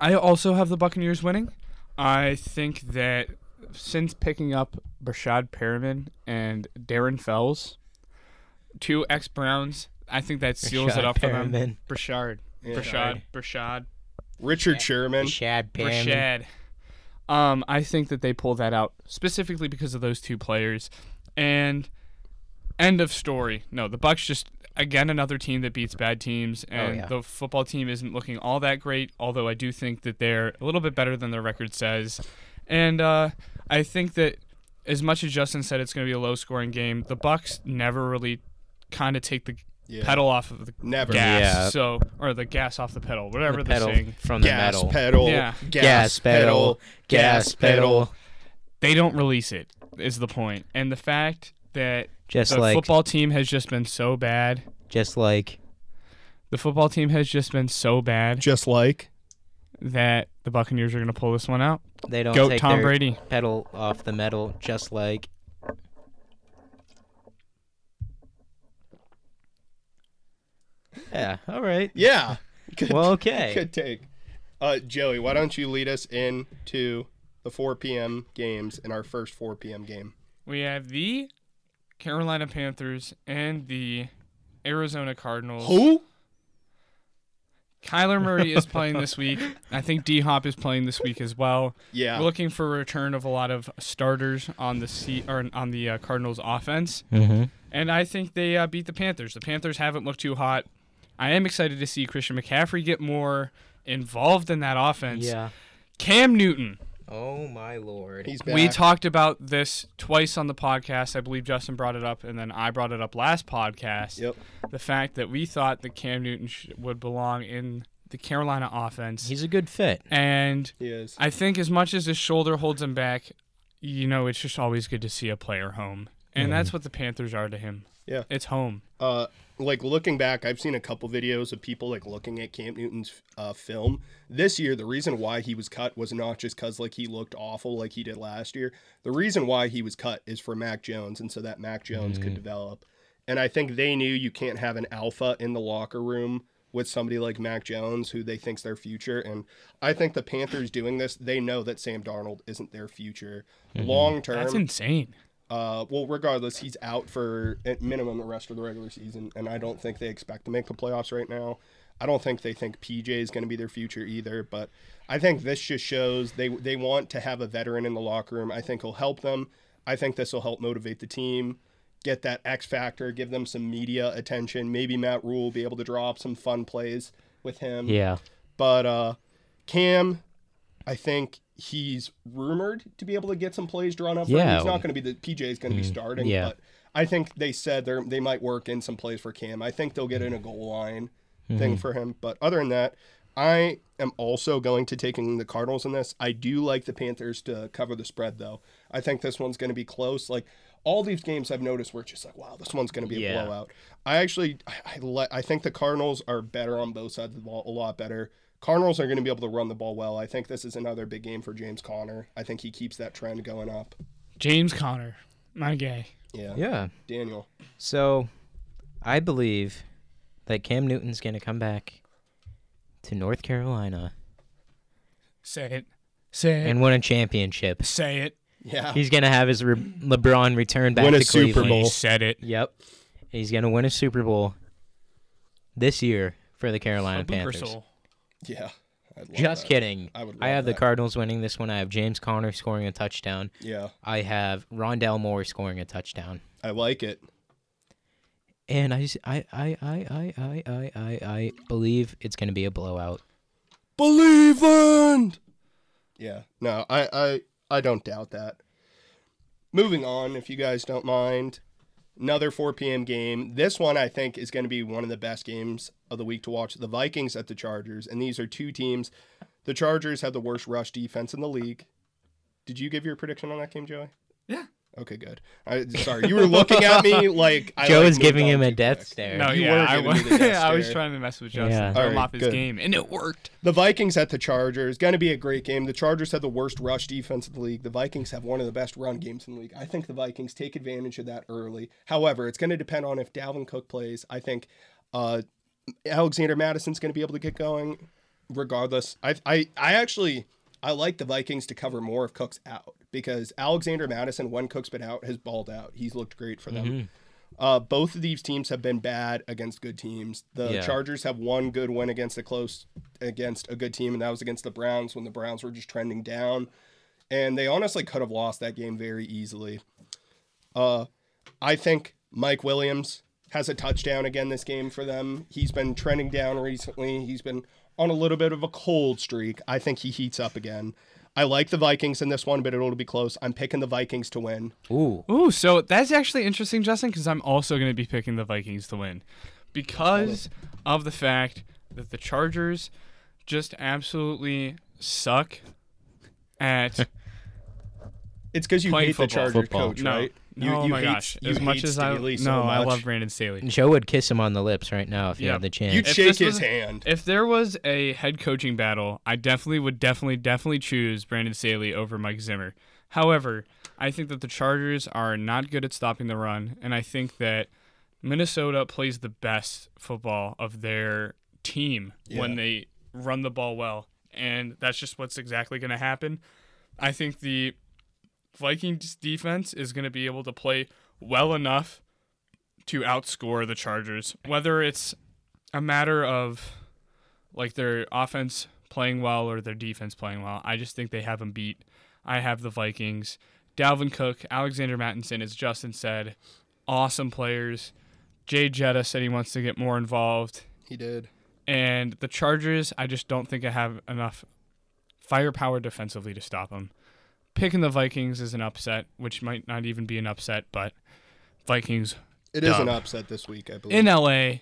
I also have the Buccaneers winning. I think that since picking up Brashad Perriman and Darren Fells, two ex Browns, I think that seals it Brashad up for them. Perriman. Brashard. Brashad. Brashad. Richard Sherman. Shad Perriman. Brashad. Um, I think that they pull that out specifically because of those two players. And end of story. No, the Bucks just again another team that beats bad teams, and yeah. the football team isn't looking all that great. Although I do think that they're a little bit better than their record says, and uh, I think that as much as Justin said it's going to be a low scoring game, the Bucks never really kind of take the Yeah. pedal off of the Never. gas, Yeah. so or the gas off the pedal, whatever The they're pedal saying. from the Gas metal. pedal. Yeah. Gas pedal. Gas pedal. They don't release it is the point, and the fact that Just the like football team has just been so bad. just like The football team has just been so bad Just like. that the Buccaneers are going to pull this one out. they don't Goat take Tom their Brady. pedal off the metal just like Yeah, all right. Yeah. Good, Well, okay. Good take. Uh, Joey, why don't you lead us into the 4 p.m. games in our first 4 p.m. game? We have the Carolina Panthers and the Arizona Cardinals. Who? Kyler Murray is playing this week. I think D Hop is playing this week as well. Yeah. We're looking for a return of a lot of starters on the C or on the uh, Cardinals offense, Mm-hmm. and I think they uh, beat the Panthers. The Panthers haven't looked too hot. I am excited to see Christian McCaffrey get more involved in that offense. Yeah. Cam Newton. Oh my lord. He's back. We talked about this twice on the podcast. I believe Justin brought it up, and then I brought it up last podcast. Yep. The fact that we thought that Cam Newton sh- would belong in the Carolina offense, He's a good fit. and He is. I think as much as his shoulder holds him back, you know, it's just always good to see a player home, and that's what the Panthers are to him. Yeah. it's home. Uh, like looking back, I've seen a couple videos of people like looking at Cam Newton's uh, film this year. The reason why he was cut was not just because like he looked awful like he did last year. The reason why he was cut is for Mac Jones, and so that Mac Jones could develop. And I think they knew you can't have an alpha in the locker room with somebody like Mac Jones who they think's their future. And I think the Panthers doing this, they know that Sam Darnold isn't their future long term. That's insane. Uh, well, regardless, he's out for at minimum the rest of the regular season, and I don't think they expect to make the playoffs right now. I don't think they think PJ is going to be their future either. But I think this just shows they they want to have a veteran in the locker room. I think he'll help them. I think this will help motivate the team, get that X factor, give them some media attention. Maybe Matt Rhule will be able to draw up some fun plays with him. Yeah. But uh, Cam, I think he's rumored to be able to get some plays drawn up. Yeah. He's not going to be the PJ is going to be mm, starting. yeah. But I think they said they they might work in some plays for Cam. I think they'll get in a goal line thing mm-hmm. for him. But other than that, I am also going to taking the Cardinals in this. I do like the Panthers to cover the spread though. I think this one's going to be close. Like all these games I've noticed were just like, wow, this one's going to be a Yeah. blowout. I actually, I, I, I think the Cardinals are better on both sides of the ball, a lot better. Cardinals are going to be able to run the ball well. I think this is another big game for James Conner. I think he keeps that trend going up. James Conner, my guy. Yeah. Yeah. Daniel. So, I believe that Cam Newton's going to come back to North Carolina Say it. Say it. and win a championship. say it. Yeah. He's going to have his re- LeBron return back Win a to Super Bowl. He said it. Yep. He's going to win a Super Bowl this year for the Carolina Panthers. soul. Yeah. Just that. kidding. I would I have the. Cardinals winning this one. I have James Conner scoring a touchdown. Yeah. I have Rondale Moore scoring a touchdown. I like it. and I just I I I I I I I believe it's going to be a blowout. Believe Believeland. Yeah. No, I, I, I don't doubt that. Moving on, if you guys don't mind, another 4 p.m. game. This one I think is going to be one of the best games of the week to watch. The Vikings at the Chargers, and these are two teams. The Chargers have the worst rush defense in the league. Did you give your prediction on that game, Joey? Yeah. Okay, good. I, sorry, you were looking at me like I, Joe like, is giving him a death quick. stare. No, You yeah, were I was, me I was trying to mess with Justin, Yeah. throw him Alright, off his good. game, and it worked. The Vikings at the Chargers, going to be a great game. The Chargers have the worst rush defense in the league. The Vikings have one of the best run games in the league. I think the Vikings take advantage of that early. However, it's going to depend on if Dalvin Cook plays. I think uh, Alexander Mattison's going to be able to get going regardless. I, I, I actually I like the Vikings to cover more if Cook's out because Alexander Mattison, when Cook's been out, has balled out. He's looked great for them. Uh, both of these teams have been bad against good teams. The Yeah. Chargers have one good win against a close against a good team, and that was against the Browns when the Browns were just trending down. And they honestly could have lost that game very easily. Uh, I think Mike Williams has a touchdown again this game for them. He's been trending down recently. He's been on a little bit of a cold streak. I think he heats up again. I like the Vikings in this one, but it'll be close. I'm picking the Vikings to win. Ooh. Ooh, so that's actually interesting, Justin, because I'm also going to be picking the Vikings to win because of the fact that the Chargers just absolutely suck at It's because you Playing hate the football. Chargers Football. coach, no. right? You, oh you my hate, gosh! you As much hate as I Staley so no, I love Brandon Staley. Joe would kiss him on the lips right now if he Yeah. had the chance. You'd If shake his was- hand. If there was a head coaching battle, I definitely would definitely definitely choose Brandon Staley over Mike Zimmer. However, I think that the Chargers are not good at stopping the run, and I think that Minnesota plays the best football of their team when they run the ball well, and that's just what's exactly going to happen. I think the Vikings defense is going to be able to play well enough to outscore the Chargers, whether it's a matter of like their offense playing well or their defense playing well. I just think they have them beat. I have the Vikings. Dalvin Cook, Alexander Mattison, as Justin said, awesome players. Jay Jetta said he wants to get more involved. He did. And the Chargers, I just don't think I have enough firepower defensively to stop them. Picking the Vikings is an upset, which might not even be an upset, but Vikings It is an upset this week, I believe. in LA.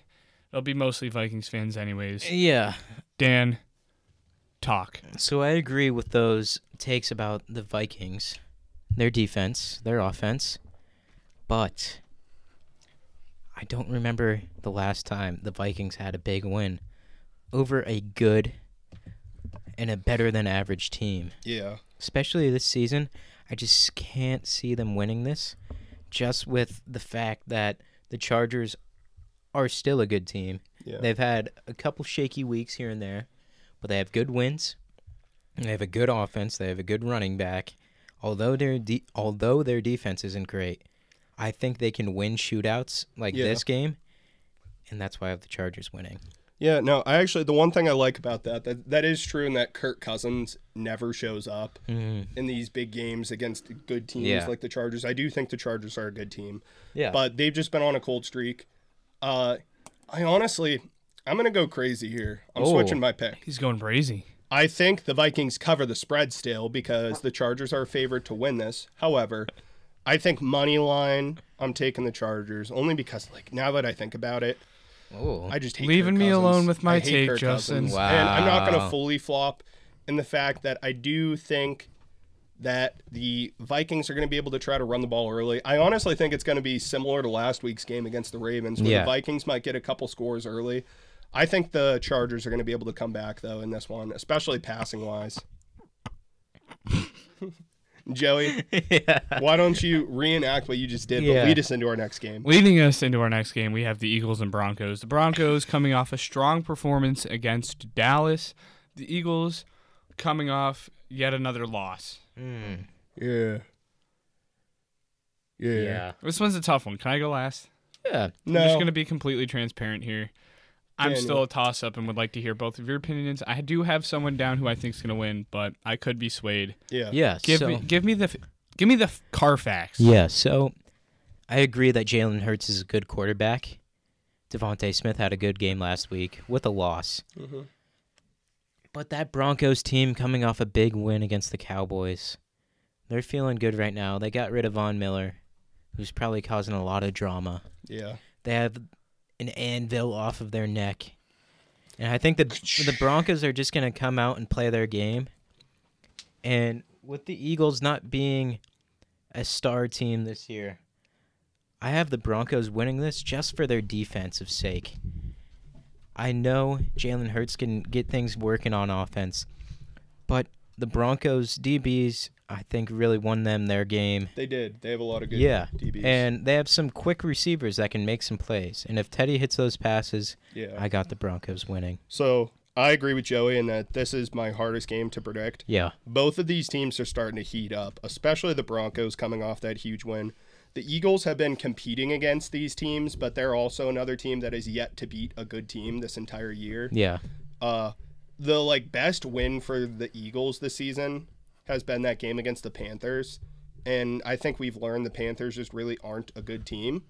It'll be mostly Vikings fans, anyways. yeah. Dan, talk. So I agree with those takes about the Vikings, their defense, their offense, but I don't remember the last time the Vikings had a big win over a good and a better than average team. yeah. Especially this season, I just can't see them winning this just with the fact that the Chargers are still a good team. Yeah. They've had a couple shaky weeks here and there, but they have good wins. They have a good offense. They have a good running back. Although their de- although their defense isn't great, I think they can win shootouts like Yeah. this game, and that's why I have the Chargers winning. Yeah, no, I actually the one thing I like about that that that is true in that Kirk Cousins never shows up Mm. in these big games against good teams Yeah. like the Chargers. I do think the Chargers are a good team, Yeah, but they've just been on a cold streak. Uh, I honestly, I'm gonna go crazy here. I'm Oh. switching my pick. He's going crazy. I think the Vikings cover the spread still because the Chargers are favored to win this. However, I think money line. I'm taking the Chargers only because, like, now that I think about it, oh, I just hate Leaving Kirk me Cousins. alone with my I take, Kirk Justin. Cousins. And I'm not going to fully flop in the fact that I do think that the Vikings are going to be able to try to run the ball early. I honestly think it's going to be similar to last week's game against the Ravens, where Yeah. the Vikings might get a couple scores early. I think the Chargers are going to be able to come back though in this one, especially passing wise. Joey, yeah. why don't you reenact what you just did, but lead us into our next game? Leading us into our next game, we have the Eagles and Broncos. The Broncos coming off a strong performance against Dallas. The Eagles coming off yet another loss. Mm, Yeah. Yeah. yeah, This one's a tough one. Can I go last? yeah. I'm No. just going to be completely transparent here. I'm Daniel. still a toss up and would like to hear both of your opinions. I do have someone down who I think is going to win, but I could be swayed. yeah. Yeah, Give so, me give me the give me the Carfax. Yeah, so I agree that Jalen Hurts is a good quarterback, DeVonta Smith had a good game last week with a loss. Mhm. But that Broncos team coming off a big win against the Cowboys, they're feeling good right now. They got rid of Von Miller, who's probably causing a lot of drama. Yeah. They have an anvil off of their neck. And I think the the Broncos are just going to come out and play their game. And with the Eagles not being a star team this year, I have the Broncos winning this just for their defensive sake. I know Jalen Hurts can get things working on offense, but the Broncos DBs, I think, really won them their game. They did. They have a lot of good Yeah, DBs. and they have some quick receivers that can make some plays. And if Teddy hits those passes, yeah. I got the Broncos winning. so I agree with Joey in that this is my hardest game to predict. Yeah, Both of these teams are starting to heat up, especially the Broncos coming off that huge win. The Eagles have been competing against these teams, but they're also another team that has yet to beat a good team this entire year. yeah, Uh, the like best win for the Eagles this season has been that game against the Panthers, and I think we've learned the Panthers just really aren't a good team.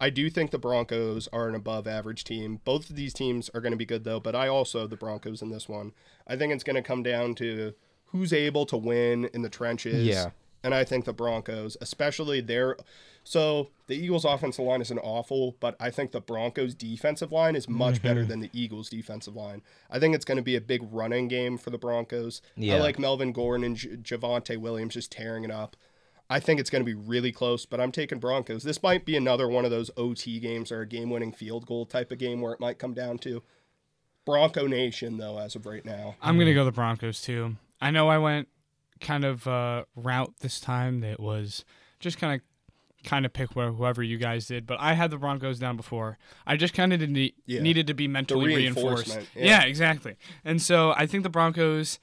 I do think the Broncos are an above average team. Both of these teams are going to be good though, but I also the Broncos in this one. I think it's going to come down to who's able to win in the trenches. Yeah. And I think the Broncos, especially their so the Eagles offensive line isn't awful, but I think the Broncos defensive line is much Mm-hmm. better than the Eagles defensive line. I think it's going to be a big running game for the Broncos. I like Melvin Gordon and J- Javonte Williams just tearing it up. I think it's going to be really close, but I'm taking Broncos. This might be another one of those OT games or a game winning field goal type of game where it might come down to Bronco Nation, though, as of right now. I'm gonna go the Broncos too. I know I went kind of uh, route this time that was just kind of kind of pick where whoever you guys did, but I had the Broncos down before. I just kind of need, Yeah. needed to be mentally reinforced. Yeah. yeah. exactly. And so I think the Broncos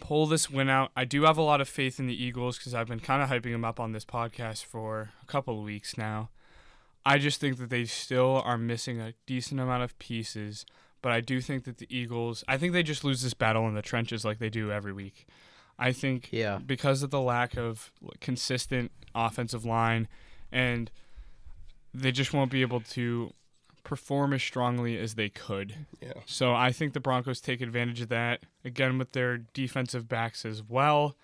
pull this win out. I do have a lot of faith in the Eagles because I've been kind of hyping them up on this podcast for a couple of weeks now. I just think that they still are missing a decent amount of pieces, but I do think that the Eagles, I think they just lose this battle in the trenches like they do every week. I think Yeah. because of the lack of consistent offensive line and they just won't be able to perform as strongly as they could. Yeah. So I think the Broncos take advantage of that again with their defensive backs as well,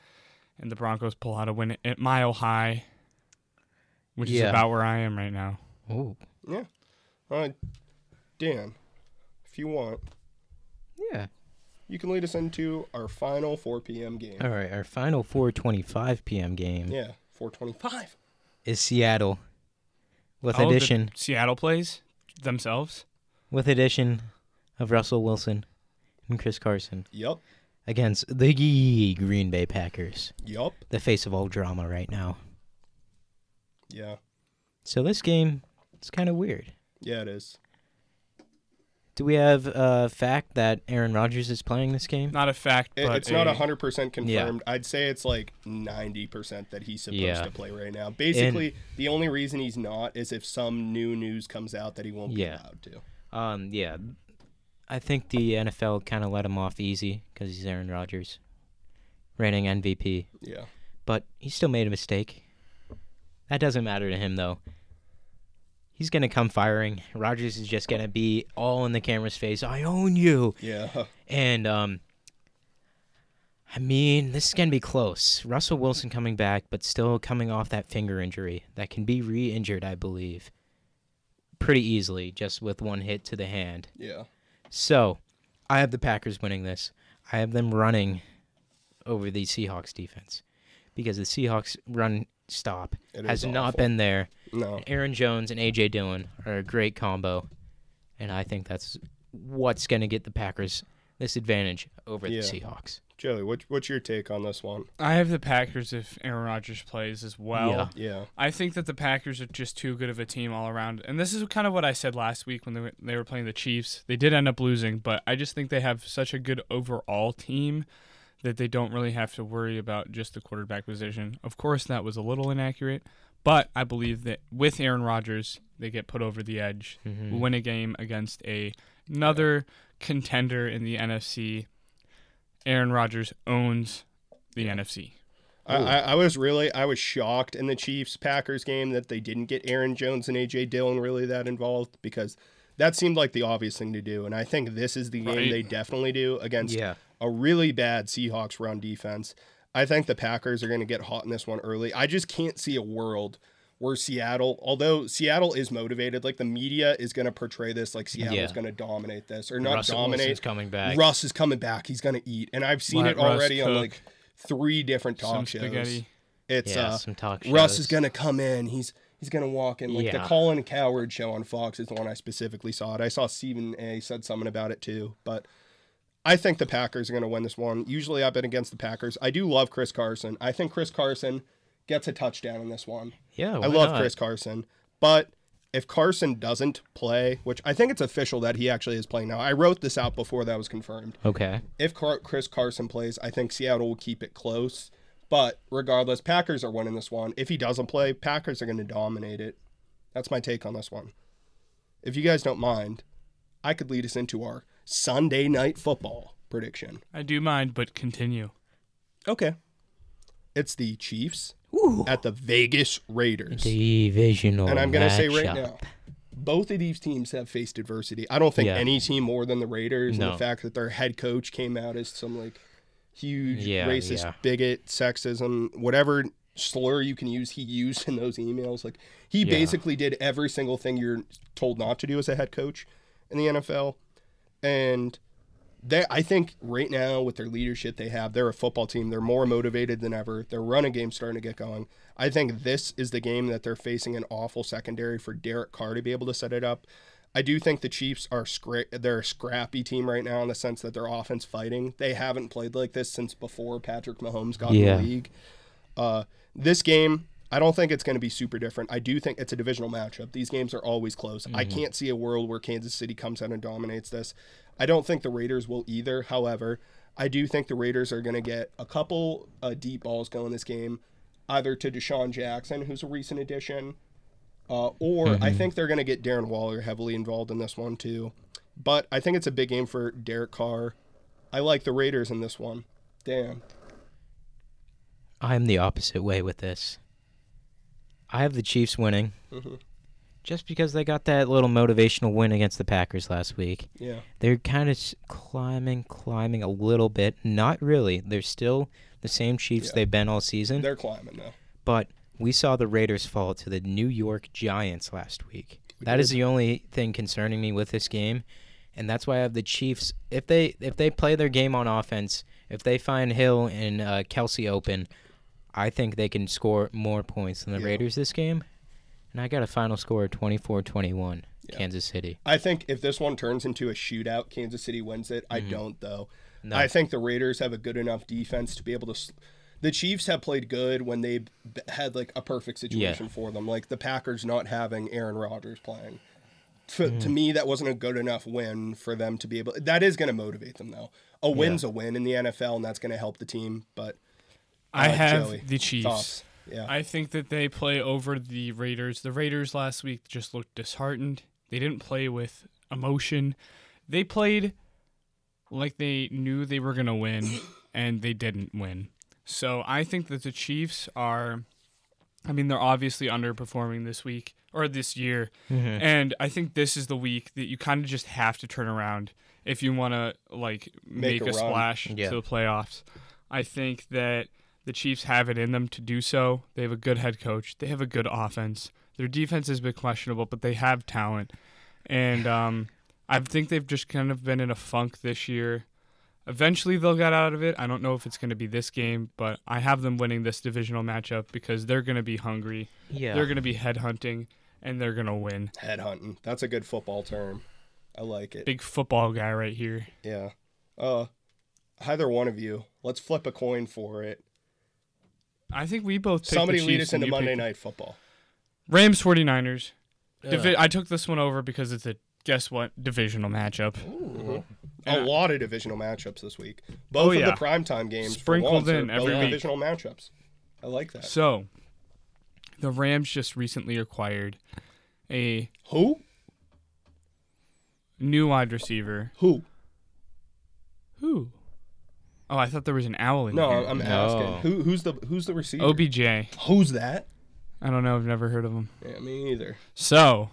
and the Broncos pull out a win at Mile High, which is about where I am right now. Oh. Yeah. All right. Dan, if you want, Yeah. You can lead us into our final 4 p.m. game. All right, our final 4:25 p.m. game Yeah, 425. is Seattle with Oh, addition Seattle plays themselves. with addition of Russell Wilson and Chris Carson Yup. against the Green Bay Packers, Yup. the face of all drama right now. Yeah. So this game it's kind of weird. Yeah, it is. Do we have a fact that Aaron Rodgers is playing this game? Not a fact, It- but it's not a- 100% confirmed. I'd say it's like 90% that he's supposed Yeah. to play right now. Basically, the only reason he's not is if some new news comes out that he won't Yeah. be allowed to. Um, yeah, I think the NFL kind of let him off easy because he's Aaron Rodgers, reigning MVP. Yeah. But he still made a mistake. That doesn't matter to him though. He's gonna come firing. Rodgers is just gonna be all in the camera's face. I own you. Yeah. And um, I mean, this is gonna be close. Russell Wilson coming back, but still coming off that finger injury that can be re-injured, I believe, pretty easily just with one hit to the hand. Yeah. So, I have the Packers winning this. I have them running over the Seahawks defense because the Seahawks run stop It has not awful. been there. No. Aaron Jones and AJ Dillon are a great combo, and I think that's what's going to get the Packers this advantage over Yeah. the Seahawks. Joey, what, what's your take on this one? I have the Packers if Aaron Rodgers plays as well. Yeah. Yeah. I think that the Packers are just too good of a team all around. And this is kind of what I said last week when they were, they were playing the Chiefs. They did end up losing, but I just think they have such a good overall team that they don't really have to worry about just the quarterback position. Of course, that was a little inaccurate, but I believe that with Aaron Rodgers, they get put over the edge, Mhm. win a game against a another contender in the NFC. Aaron Rodgers owns the NFC. I, I, I was really I was shocked in the Chiefs Packers game that they didn't get Aaron Jones and AJ Dillon really that involved because that seemed like the obvious thing to do. And I think this is the game Right. they definitely do against Yeah. A really bad Seahawks run defense. I think the Packers are going to get hot in this one early. I just can't see a world where Seattle, although Seattle is motivated, like the media is going to portray this like Seattle is Yeah. going to dominate this or not Russell dominate. Wilson's coming back. Russ is coming back. He's going to eat, and I've seen Let it Russ already on like three different talk Some shows. spaghetti. It's yeah, uh, some talk Russ is gonna come in. He's he's gonna walk in. Like the Colin Cowherd show on Fox is the one I specifically saw it. I saw Stephen A. said something about it too. But I think the Packers are gonna win this one. Usually I've been against the Packers. I do love Chris Carson. I think Chris Carson gets a touchdown in this one. Yeah, I love not? Chris Carson. But if Carson doesn't play, which I think it's official that he actually is playing now. I wrote this out before that was confirmed Okay. if Car- Chris Carson plays, I think Seattle will keep it close. But regardless, Packers are winning this one. If he doesn't play, Packers are going to dominate it. That's my take on this one. If you guys don't mind, I could lead us into our Sunday night football prediction. I do mind, but continue. Okay. It's the Chiefs Ooh. at the Vegas Raiders. Divisional. And I'm going to say right matchup. now, both of these teams have faced adversity. I don't think Yeah. any team more than the Raiders. And the fact that their head coach came out as some like huge Yeah, racist yeah. bigot, sexism, whatever slur you can use, he used in those emails. Like he Yeah. basically did every single thing you're told not to do as a head coach in the NFL. And they I think right now with their leadership they have, they're a football team. They're more motivated than ever. Their running game's starting to get going. I think this is the game that they're facing an awful secondary for Derek Carr to be able to set it up. I do think the Chiefs are scra- they're a scrappy team right now in the sense that their offense fighting. They haven't played like this since before Patrick Mahomes got Yeah. in the league. Uh, this game, I don't think it's going to be super different. I do think it's a divisional matchup. These games are always close. I can't see a world where Kansas City comes out and dominates this. I don't think the Raiders will either. However, I do think the Raiders are going to get a couple uh, deep balls going this game, either to DeSean Jackson, who's a recent addition, uh, or I think they're going to get Darren Waller heavily involved in this one too. But I think it's a big game for Derek Carr. I like the Raiders in this one. Damn. I'm the opposite way with this. I have the Chiefs winning. Mhm. Just because they got that little motivational win against the Packers last week. Yeah. They're kind of climbing, climbing a little bit. Not really. They're still the same Chiefs Yeah. they've been all season. They're climbing though. But we saw the Raiders fall to the New York Giants last week. We That is did. the only thing concerning me with this game, and that's why I have the Chiefs. If they if they play their game on offense, if they find Hill and uh, Kelce open, I think they can score more points than the Yeah. Raiders this game. And I got a final score of 24-21, Yeah. Kansas City. I think if this one turns into a shootout, Kansas City wins it. I don't though. No. I think the Raiders have a good enough defense to be able to. The Chiefs have played good when they had like a perfect situation for them, like the Packers not having Aaron Rodgers playing. To, to Mm-hmm. me, that wasn't a good enough win for them to be able. That is going to motivate them though. A win's a win in the NFL, and that's going to help the team. But I uh, have Joey, the Chiefs. thoughts? Yeah, I think that they play over the Raiders. The Raiders last week just looked disheartened. They didn't play with emotion. They played like they knew they were going to win, and they didn't win. So I think that the Chiefs are, I mean, they're obviously underperforming this week or this year. And I think this is the week that you kind of just have to turn around if you want to, like, Make make, a a, splash Yeah. to the playoffs. I think that the Chiefs have it in them to do so. They have a good head coach. They have a good offense. Their defense has been questionable, but they have talent. And um, I think they've just kind of been in a funk this year. Eventually, they'll get out of it. I don't know if it's going to be this game, but I have them winning this divisional matchup because they're going to be hungry. Yeah. They're going to be headhunting, and they're going to win. headhunting. That's a good football term. I like it. Big football guy right here. Yeah. Uh, either one of you, let's flip a coin for it. I think we both picked Somebody the lead us into Monday Night Football. Rams 49ers. Divi- I took this one over because it's a guess what divisional matchup. A Yeah. lot of divisional matchups this week. Both Oh, of the primetime games Sprinkled once are in both every week. divisional matchups. I like that. So, the Rams just recently acquired a Who? new wide receiver. Who? Who? Oh, I thought there was an owl in there. No, here. I'm No. asking. Who, who's the who's the receiver? OBJ. Who's that? I don't know. I've never heard of him. Yeah, me either. So,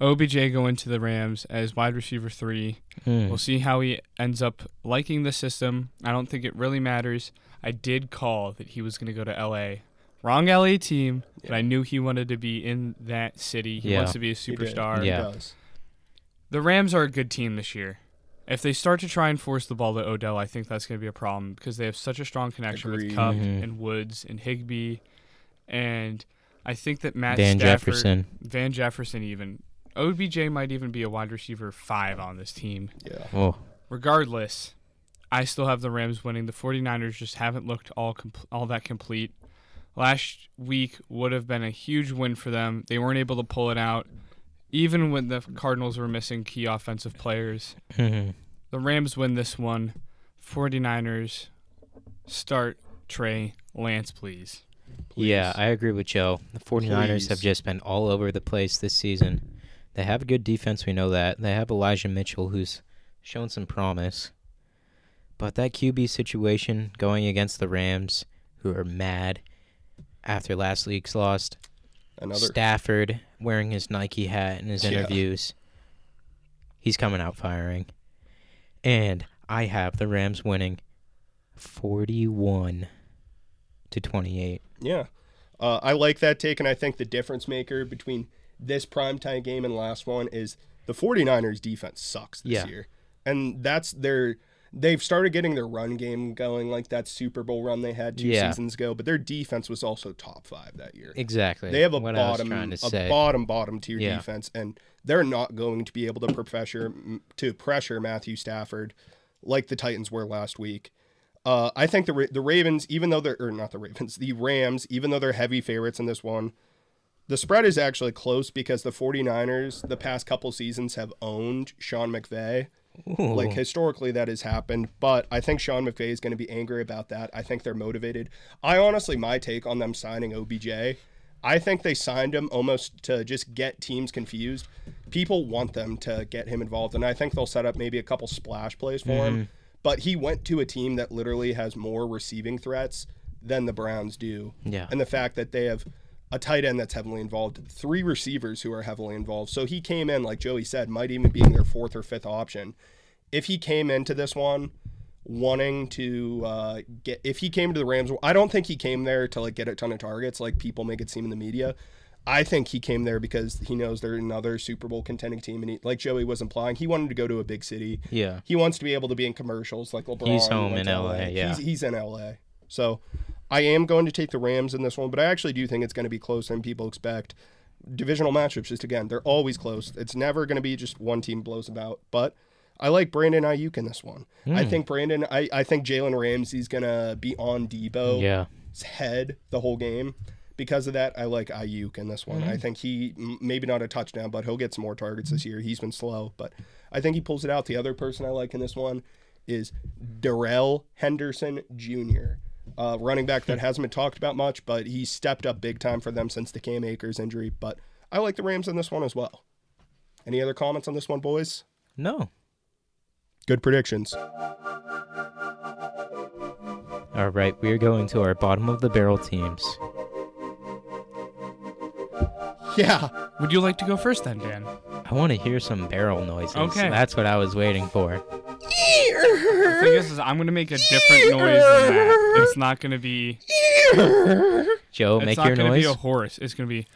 OBJ going to the Rams as wide receiver three. Hmm. We'll see how he ends up liking the system. I don't think it really matters. I did call that he was going to go to LA. Wrong LA team, but I knew he wanted to be in that city. He Yeah. wants to be a He did. superstar. He Yeah. does. The Rams are a good team this year. If they start to try and force the ball to Odell, I think that's going to be a problem because they have such a strong connection Agreed. with Kupp Mhm. and Woods and Higbee, and I think that Matt Van Stafford, Jefferson. Van Jefferson, even OBJ might even be a wide receiver five on this team. Yeah. Oh, Regardless, I still have the Rams winning. The 49ers just haven't looked all compl- all that complete. Last week would have been a huge win for them. They weren't able to pull it out, even when the Cardinals were missing key offensive players. Mhm. The Rams win this one. 49ers start Trey Lance, please. Yeah, I agree with Joe. The 49ers have just been all over the place this season. They have a good defense, we know that. They have Elijah Mitchell, who's shown some promise. But that QB situation going against the Rams, who are mad after last week's loss, Another. Stafford wearing his Nike hat in his Yeah. interviews, he's coming out firing. And I have the Rams winning 41 to 28. Yeah. Uh, I like that take, and I think the difference maker between this primetime game and last one is the 49ers defense sucks this Yeah. year. And that's their they've started getting their run game going like that Super Bowl run they had two Yeah. seasons ago, but their defense was also top 5 that year. Exactly. They have a what bottom a say. bottom bottom tier Yeah. defense and they're not going to be able to pressure to pressure Matthew Stafford like the Titans were last week. Uh, I think the the Ravens, even though they're or not the Ravens, the Rams, even though they're heavy favorites in this one, the spread is actually close because the 49ers the past couple seasons have owned Sean McVay. Ooh. Like historically, that has happened, but I think Sean McVay is going to be angry about that. I think they're motivated. I honestly, my take on them signing OBJ, I think they signed him almost to just get teams confused. People want them to get him involved, and I think they'll set up maybe a couple splash plays for him. Mm-hmm. But he went to a team that literally has more receiving threats than the Browns do. Yeah. And the fact that they have a tight end that's heavily involved, three receivers who are heavily involved. So he came in, like Joey said, might even being their fourth or fifth option. If he came into this one wanting to uh, get, if he came to the Rams, I don't think he came there to like get a ton of targets, like people make it seem in the media. I think he came there because he knows they're another Super Bowl contending team, and he, like Joey was implying, he wanted to go to a big city. Yeah. He wants to be able to be in commercials like LeBron. He's home in to LA, yeah. He's, he's in LA. So I am going to take the Rams in this one, but I actually do think it's going to be closer than people expect. Divisional matchups, just again, they're always close. It's never going to be just one team blows about. But I like Brandon Aiyuk in this one. Hmm. I think Brandon, I, I think Jalen Ramsey's going to be on Deebo Yeah. head the whole game. Because of that, I like Ayuk in this one. Mm-hmm. I think he maybe not a touchdown, but he'll get some more targets this year. He's been slow, but I think he pulls it out. The other person I like in this one is Darrell Henderson Jr., uh, running back that hasn't been talked about much, but he stepped up big time for them since the Cam Akers injury. But I like the Rams in this one as well. Any other comments on this one, boys? No. Good predictions. All right, we are going to our bottom of the barrel teams. Yeah. Would you like to go first then, Dan? I want to hear some barrel noises. Okay. That's what I was waiting for. The thing is, is I'm going to make a different noise than that. It's not going to be. Joe, make your noise. It's make not your going to noise. be a horse. It's going to be.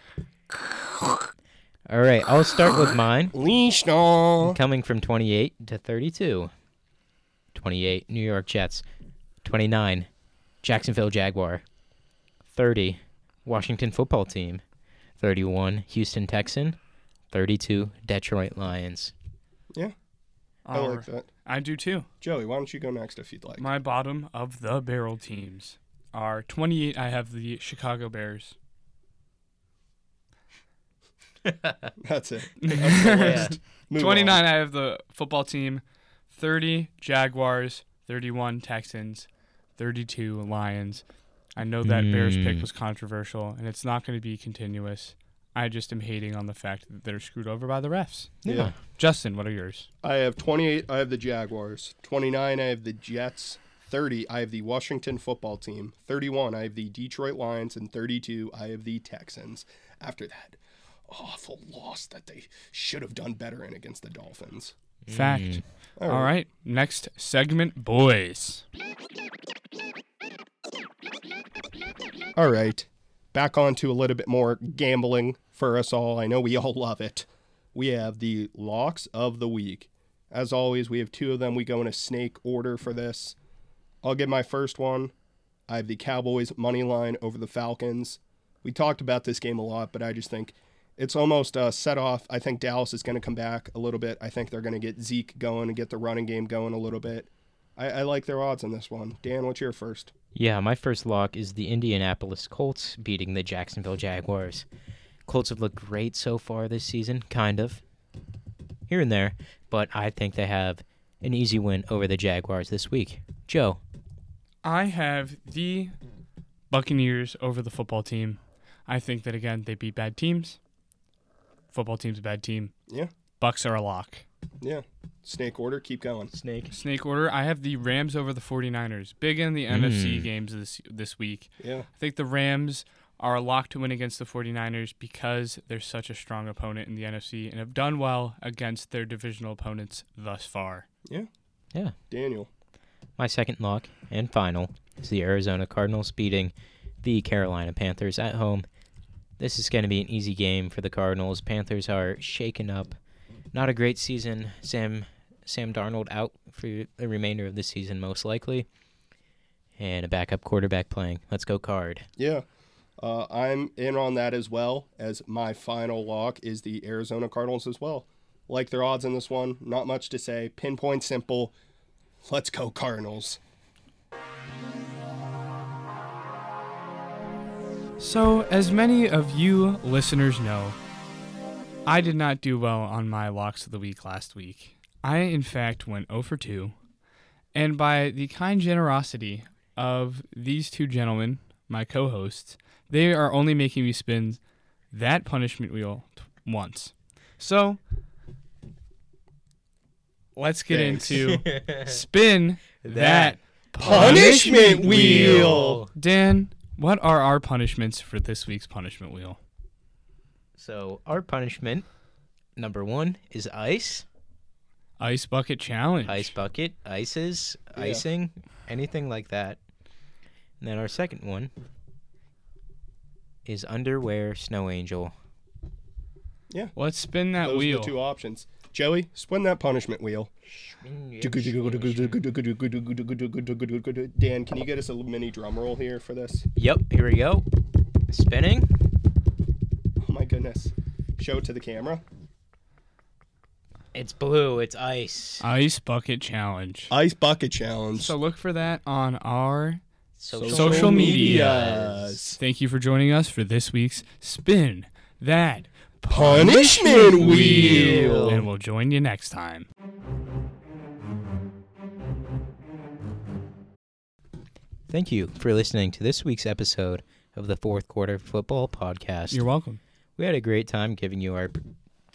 All right, I'll start with mine. Leash no. Coming from 28 to 32. 28, New York Jets. 29, Jacksonville Jaguar. 30, Washington Football Team. 31, Houston Texan. 32, Detroit Lions. Yeah, I All like that. I do too. Joey, why don't you go next if you'd like? My bottom of the barrel teams are 28. I have the Chicago Bears. That's it. That's the list. Move 29. on. I have the football team. 30 Jaguars. 31 Texans. 32 Lions. I know that hmm. Bears pick was controversial, and it's not going to be continuous. I just am hating on the fact that they're screwed over by the refs. Yeah. Justin, what are yours? I have 28. I have the Jaguars. 29. I have the Jets. 30, I have the Washington football team. 31, I have the Detroit Lions. And 32, I have the Texans. After that, awful loss that they should have done better in against the Dolphins. Mm. Fact. All All right. Next segment, boys. All right. Back on to a little bit more gambling for us all. I know we all love it. We have the locks of the week. As always, we have two of them. We go in a snake order for this. I'll get my first one. I have the Cowboys money line over the Falcons. We talked about this game a lot, but I just think it's almost uh, set off. I think Dallas is going to come back a little bit. I think they're going to get Zeke going and get the running game going a little bit. I, I like their odds on this one. Dan, what's your first? Yeah, my first lock is the Indianapolis Colts beating the Jacksonville Jaguars. Colts have looked great so far this season, kind of. Here and there, but I think they have an easy win over the Jaguars this week. Joe. I have the Buccaneers over the football team. I think that again they beat bad teams. Football team's a bad team. Yeah. Bucks are a lock. Yeah. Snake order, keep going. Snake. Snake order. I have the Rams over the 49ers. Big in the NFC Mm. games this this week. Yeah. I think the Rams are a lock to win against the 49ers because they're such a strong opponent in the NFC and have done well against their divisional opponents thus far. Yeah. Yeah. Daniel. My second lock and final is the Arizona Cardinals beating the Carolina Panthers at home. This is going to be an easy game for the Cardinals. Panthers are shaken up. Not a great season. Sam Sam Darnold out for the remainder of the season most likely. And a backup quarterback playing. Let's go card. Yeah. Uh, I'm in on that as well as my final lock is the Arizona Cardinals as well. Like their odds in this one. Not much to say. Pinpoint simple. Let's go Cardinals. So, as many of you listeners know, I did not do well on my locks of the week last week. I, in fact, went 0 for 2. And by the kind generosity of these two gentlemen, my co hosts, they are only making me spin that punishment wheel t- once. So, let's get Thanks. into spin that Punishment wheel. Dan, what are our punishments for this week's punishment wheel? So our punishment number one is ice, Ice bucket challenge. ice bucket, ices, Yeah. icing, anything like that. And then our second one is underwear snow angel. Yeah. Let's spin that Those are wheel. the two options. Joey, spin that punishment wheel. Dan, can you get us a mini drum roll here for this? Yep, here we go. Spinning. Goodness. Show it to the camera. It's blue. It's ice. Ice bucket challenge. Ice bucket challenge. So look for that on our Social, social media. medias. Thank you for joining us for this week's spin that Punishment wheel. And we'll join you next time. Thank you for listening to this week's episode of the Fourth Quarter Football Podcast. You're welcome. We had a great time giving you our p-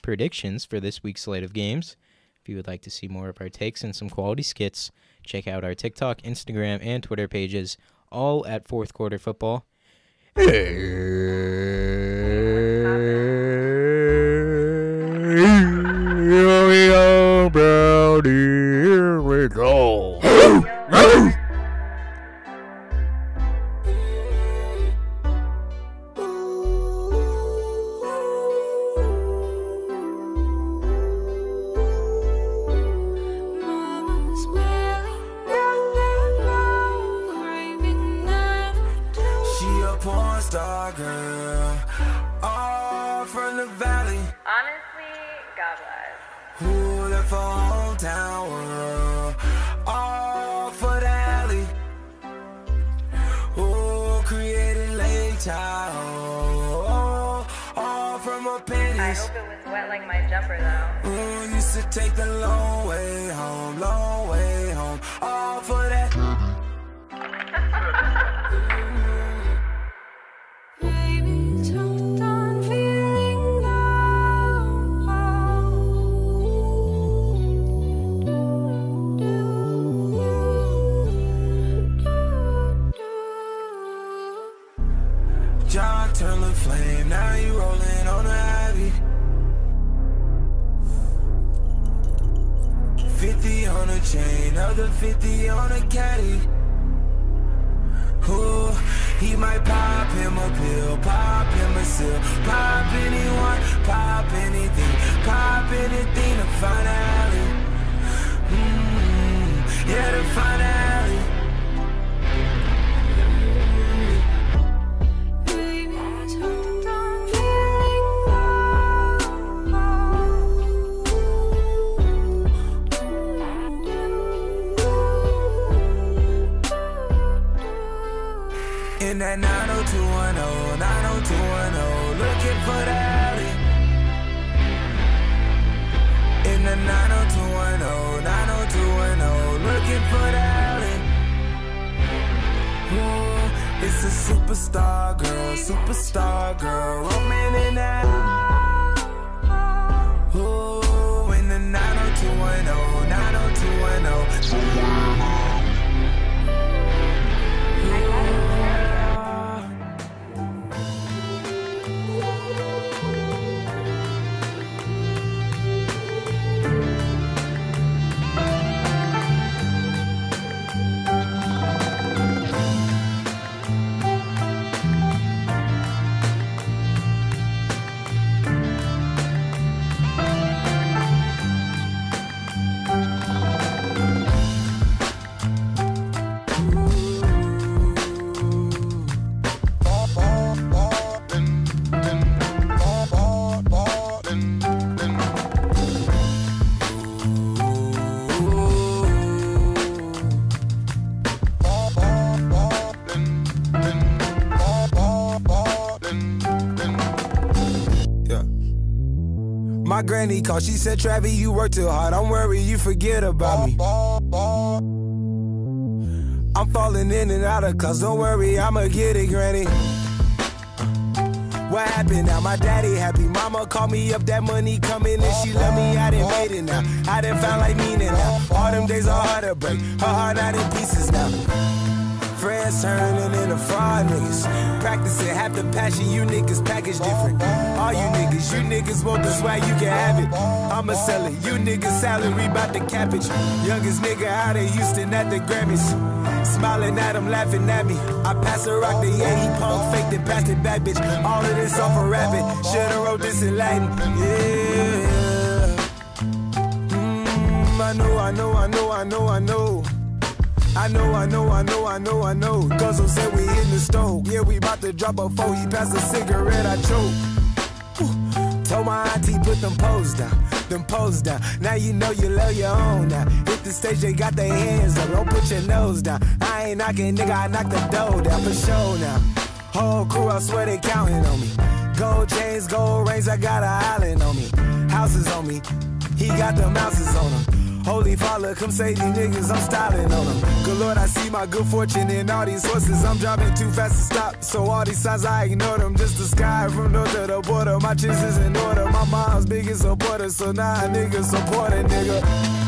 predictions for this week's slate of games. If you would like to see more of our takes and some quality skits, check out our TikTok, Instagram, and Twitter pages, all at Fourth Quarter Football. Here we go, Brownie. Here we go. Called, she said, Travis, you work too hard. I'm worried you forget about me. I'm falling in and out of cause don't worry, I'ma get it, granny. What happened now? My daddy happy. Mama called me up, that money coming and she love me. I done made it now. I done found like meaning now. All them days are hard to break. Her heart out in pieces now. Friends turning into fraud niggas. Practicing half the passion, you niggas package different. All you niggas, you niggas want the swag, you can have it. I'ma sell it, you niggas salary bout cap it. Youngest nigga out of Houston at the Grammys. Smiling at him, laughing at me. I pass a rock to yeah, he punk faked and passed it back, bitch. All of this off a rabbit. Should've wrote this in Latin. Yeah. Mm, I know, I know, I know, I know, I know. I know, I know, I know, I know, I know. Guzzle said we in the stove. Yeah, we about to drop a four. He passed a cigarette, I choke. Told my auntie put them poles down, them poles down. Now you know you love your own now. Hit the stage, they got their hands up. Don't put your nose down. I ain't knocking, nigga, I knock the door down for sure now. Whole crew, I swear they counting on me. Gold chains, gold rings, I got a island on me. Houses on me, he got the mouses on him. Holy Father, come save these niggas, I'm styling on them. Good Lord, I see my good fortune in all these horses. I'm driving too fast to stop, so all these signs I ignore them. Just the sky from north to the border. My is in order. My mom's biggest supporter, so now nah, niggas support a nigga.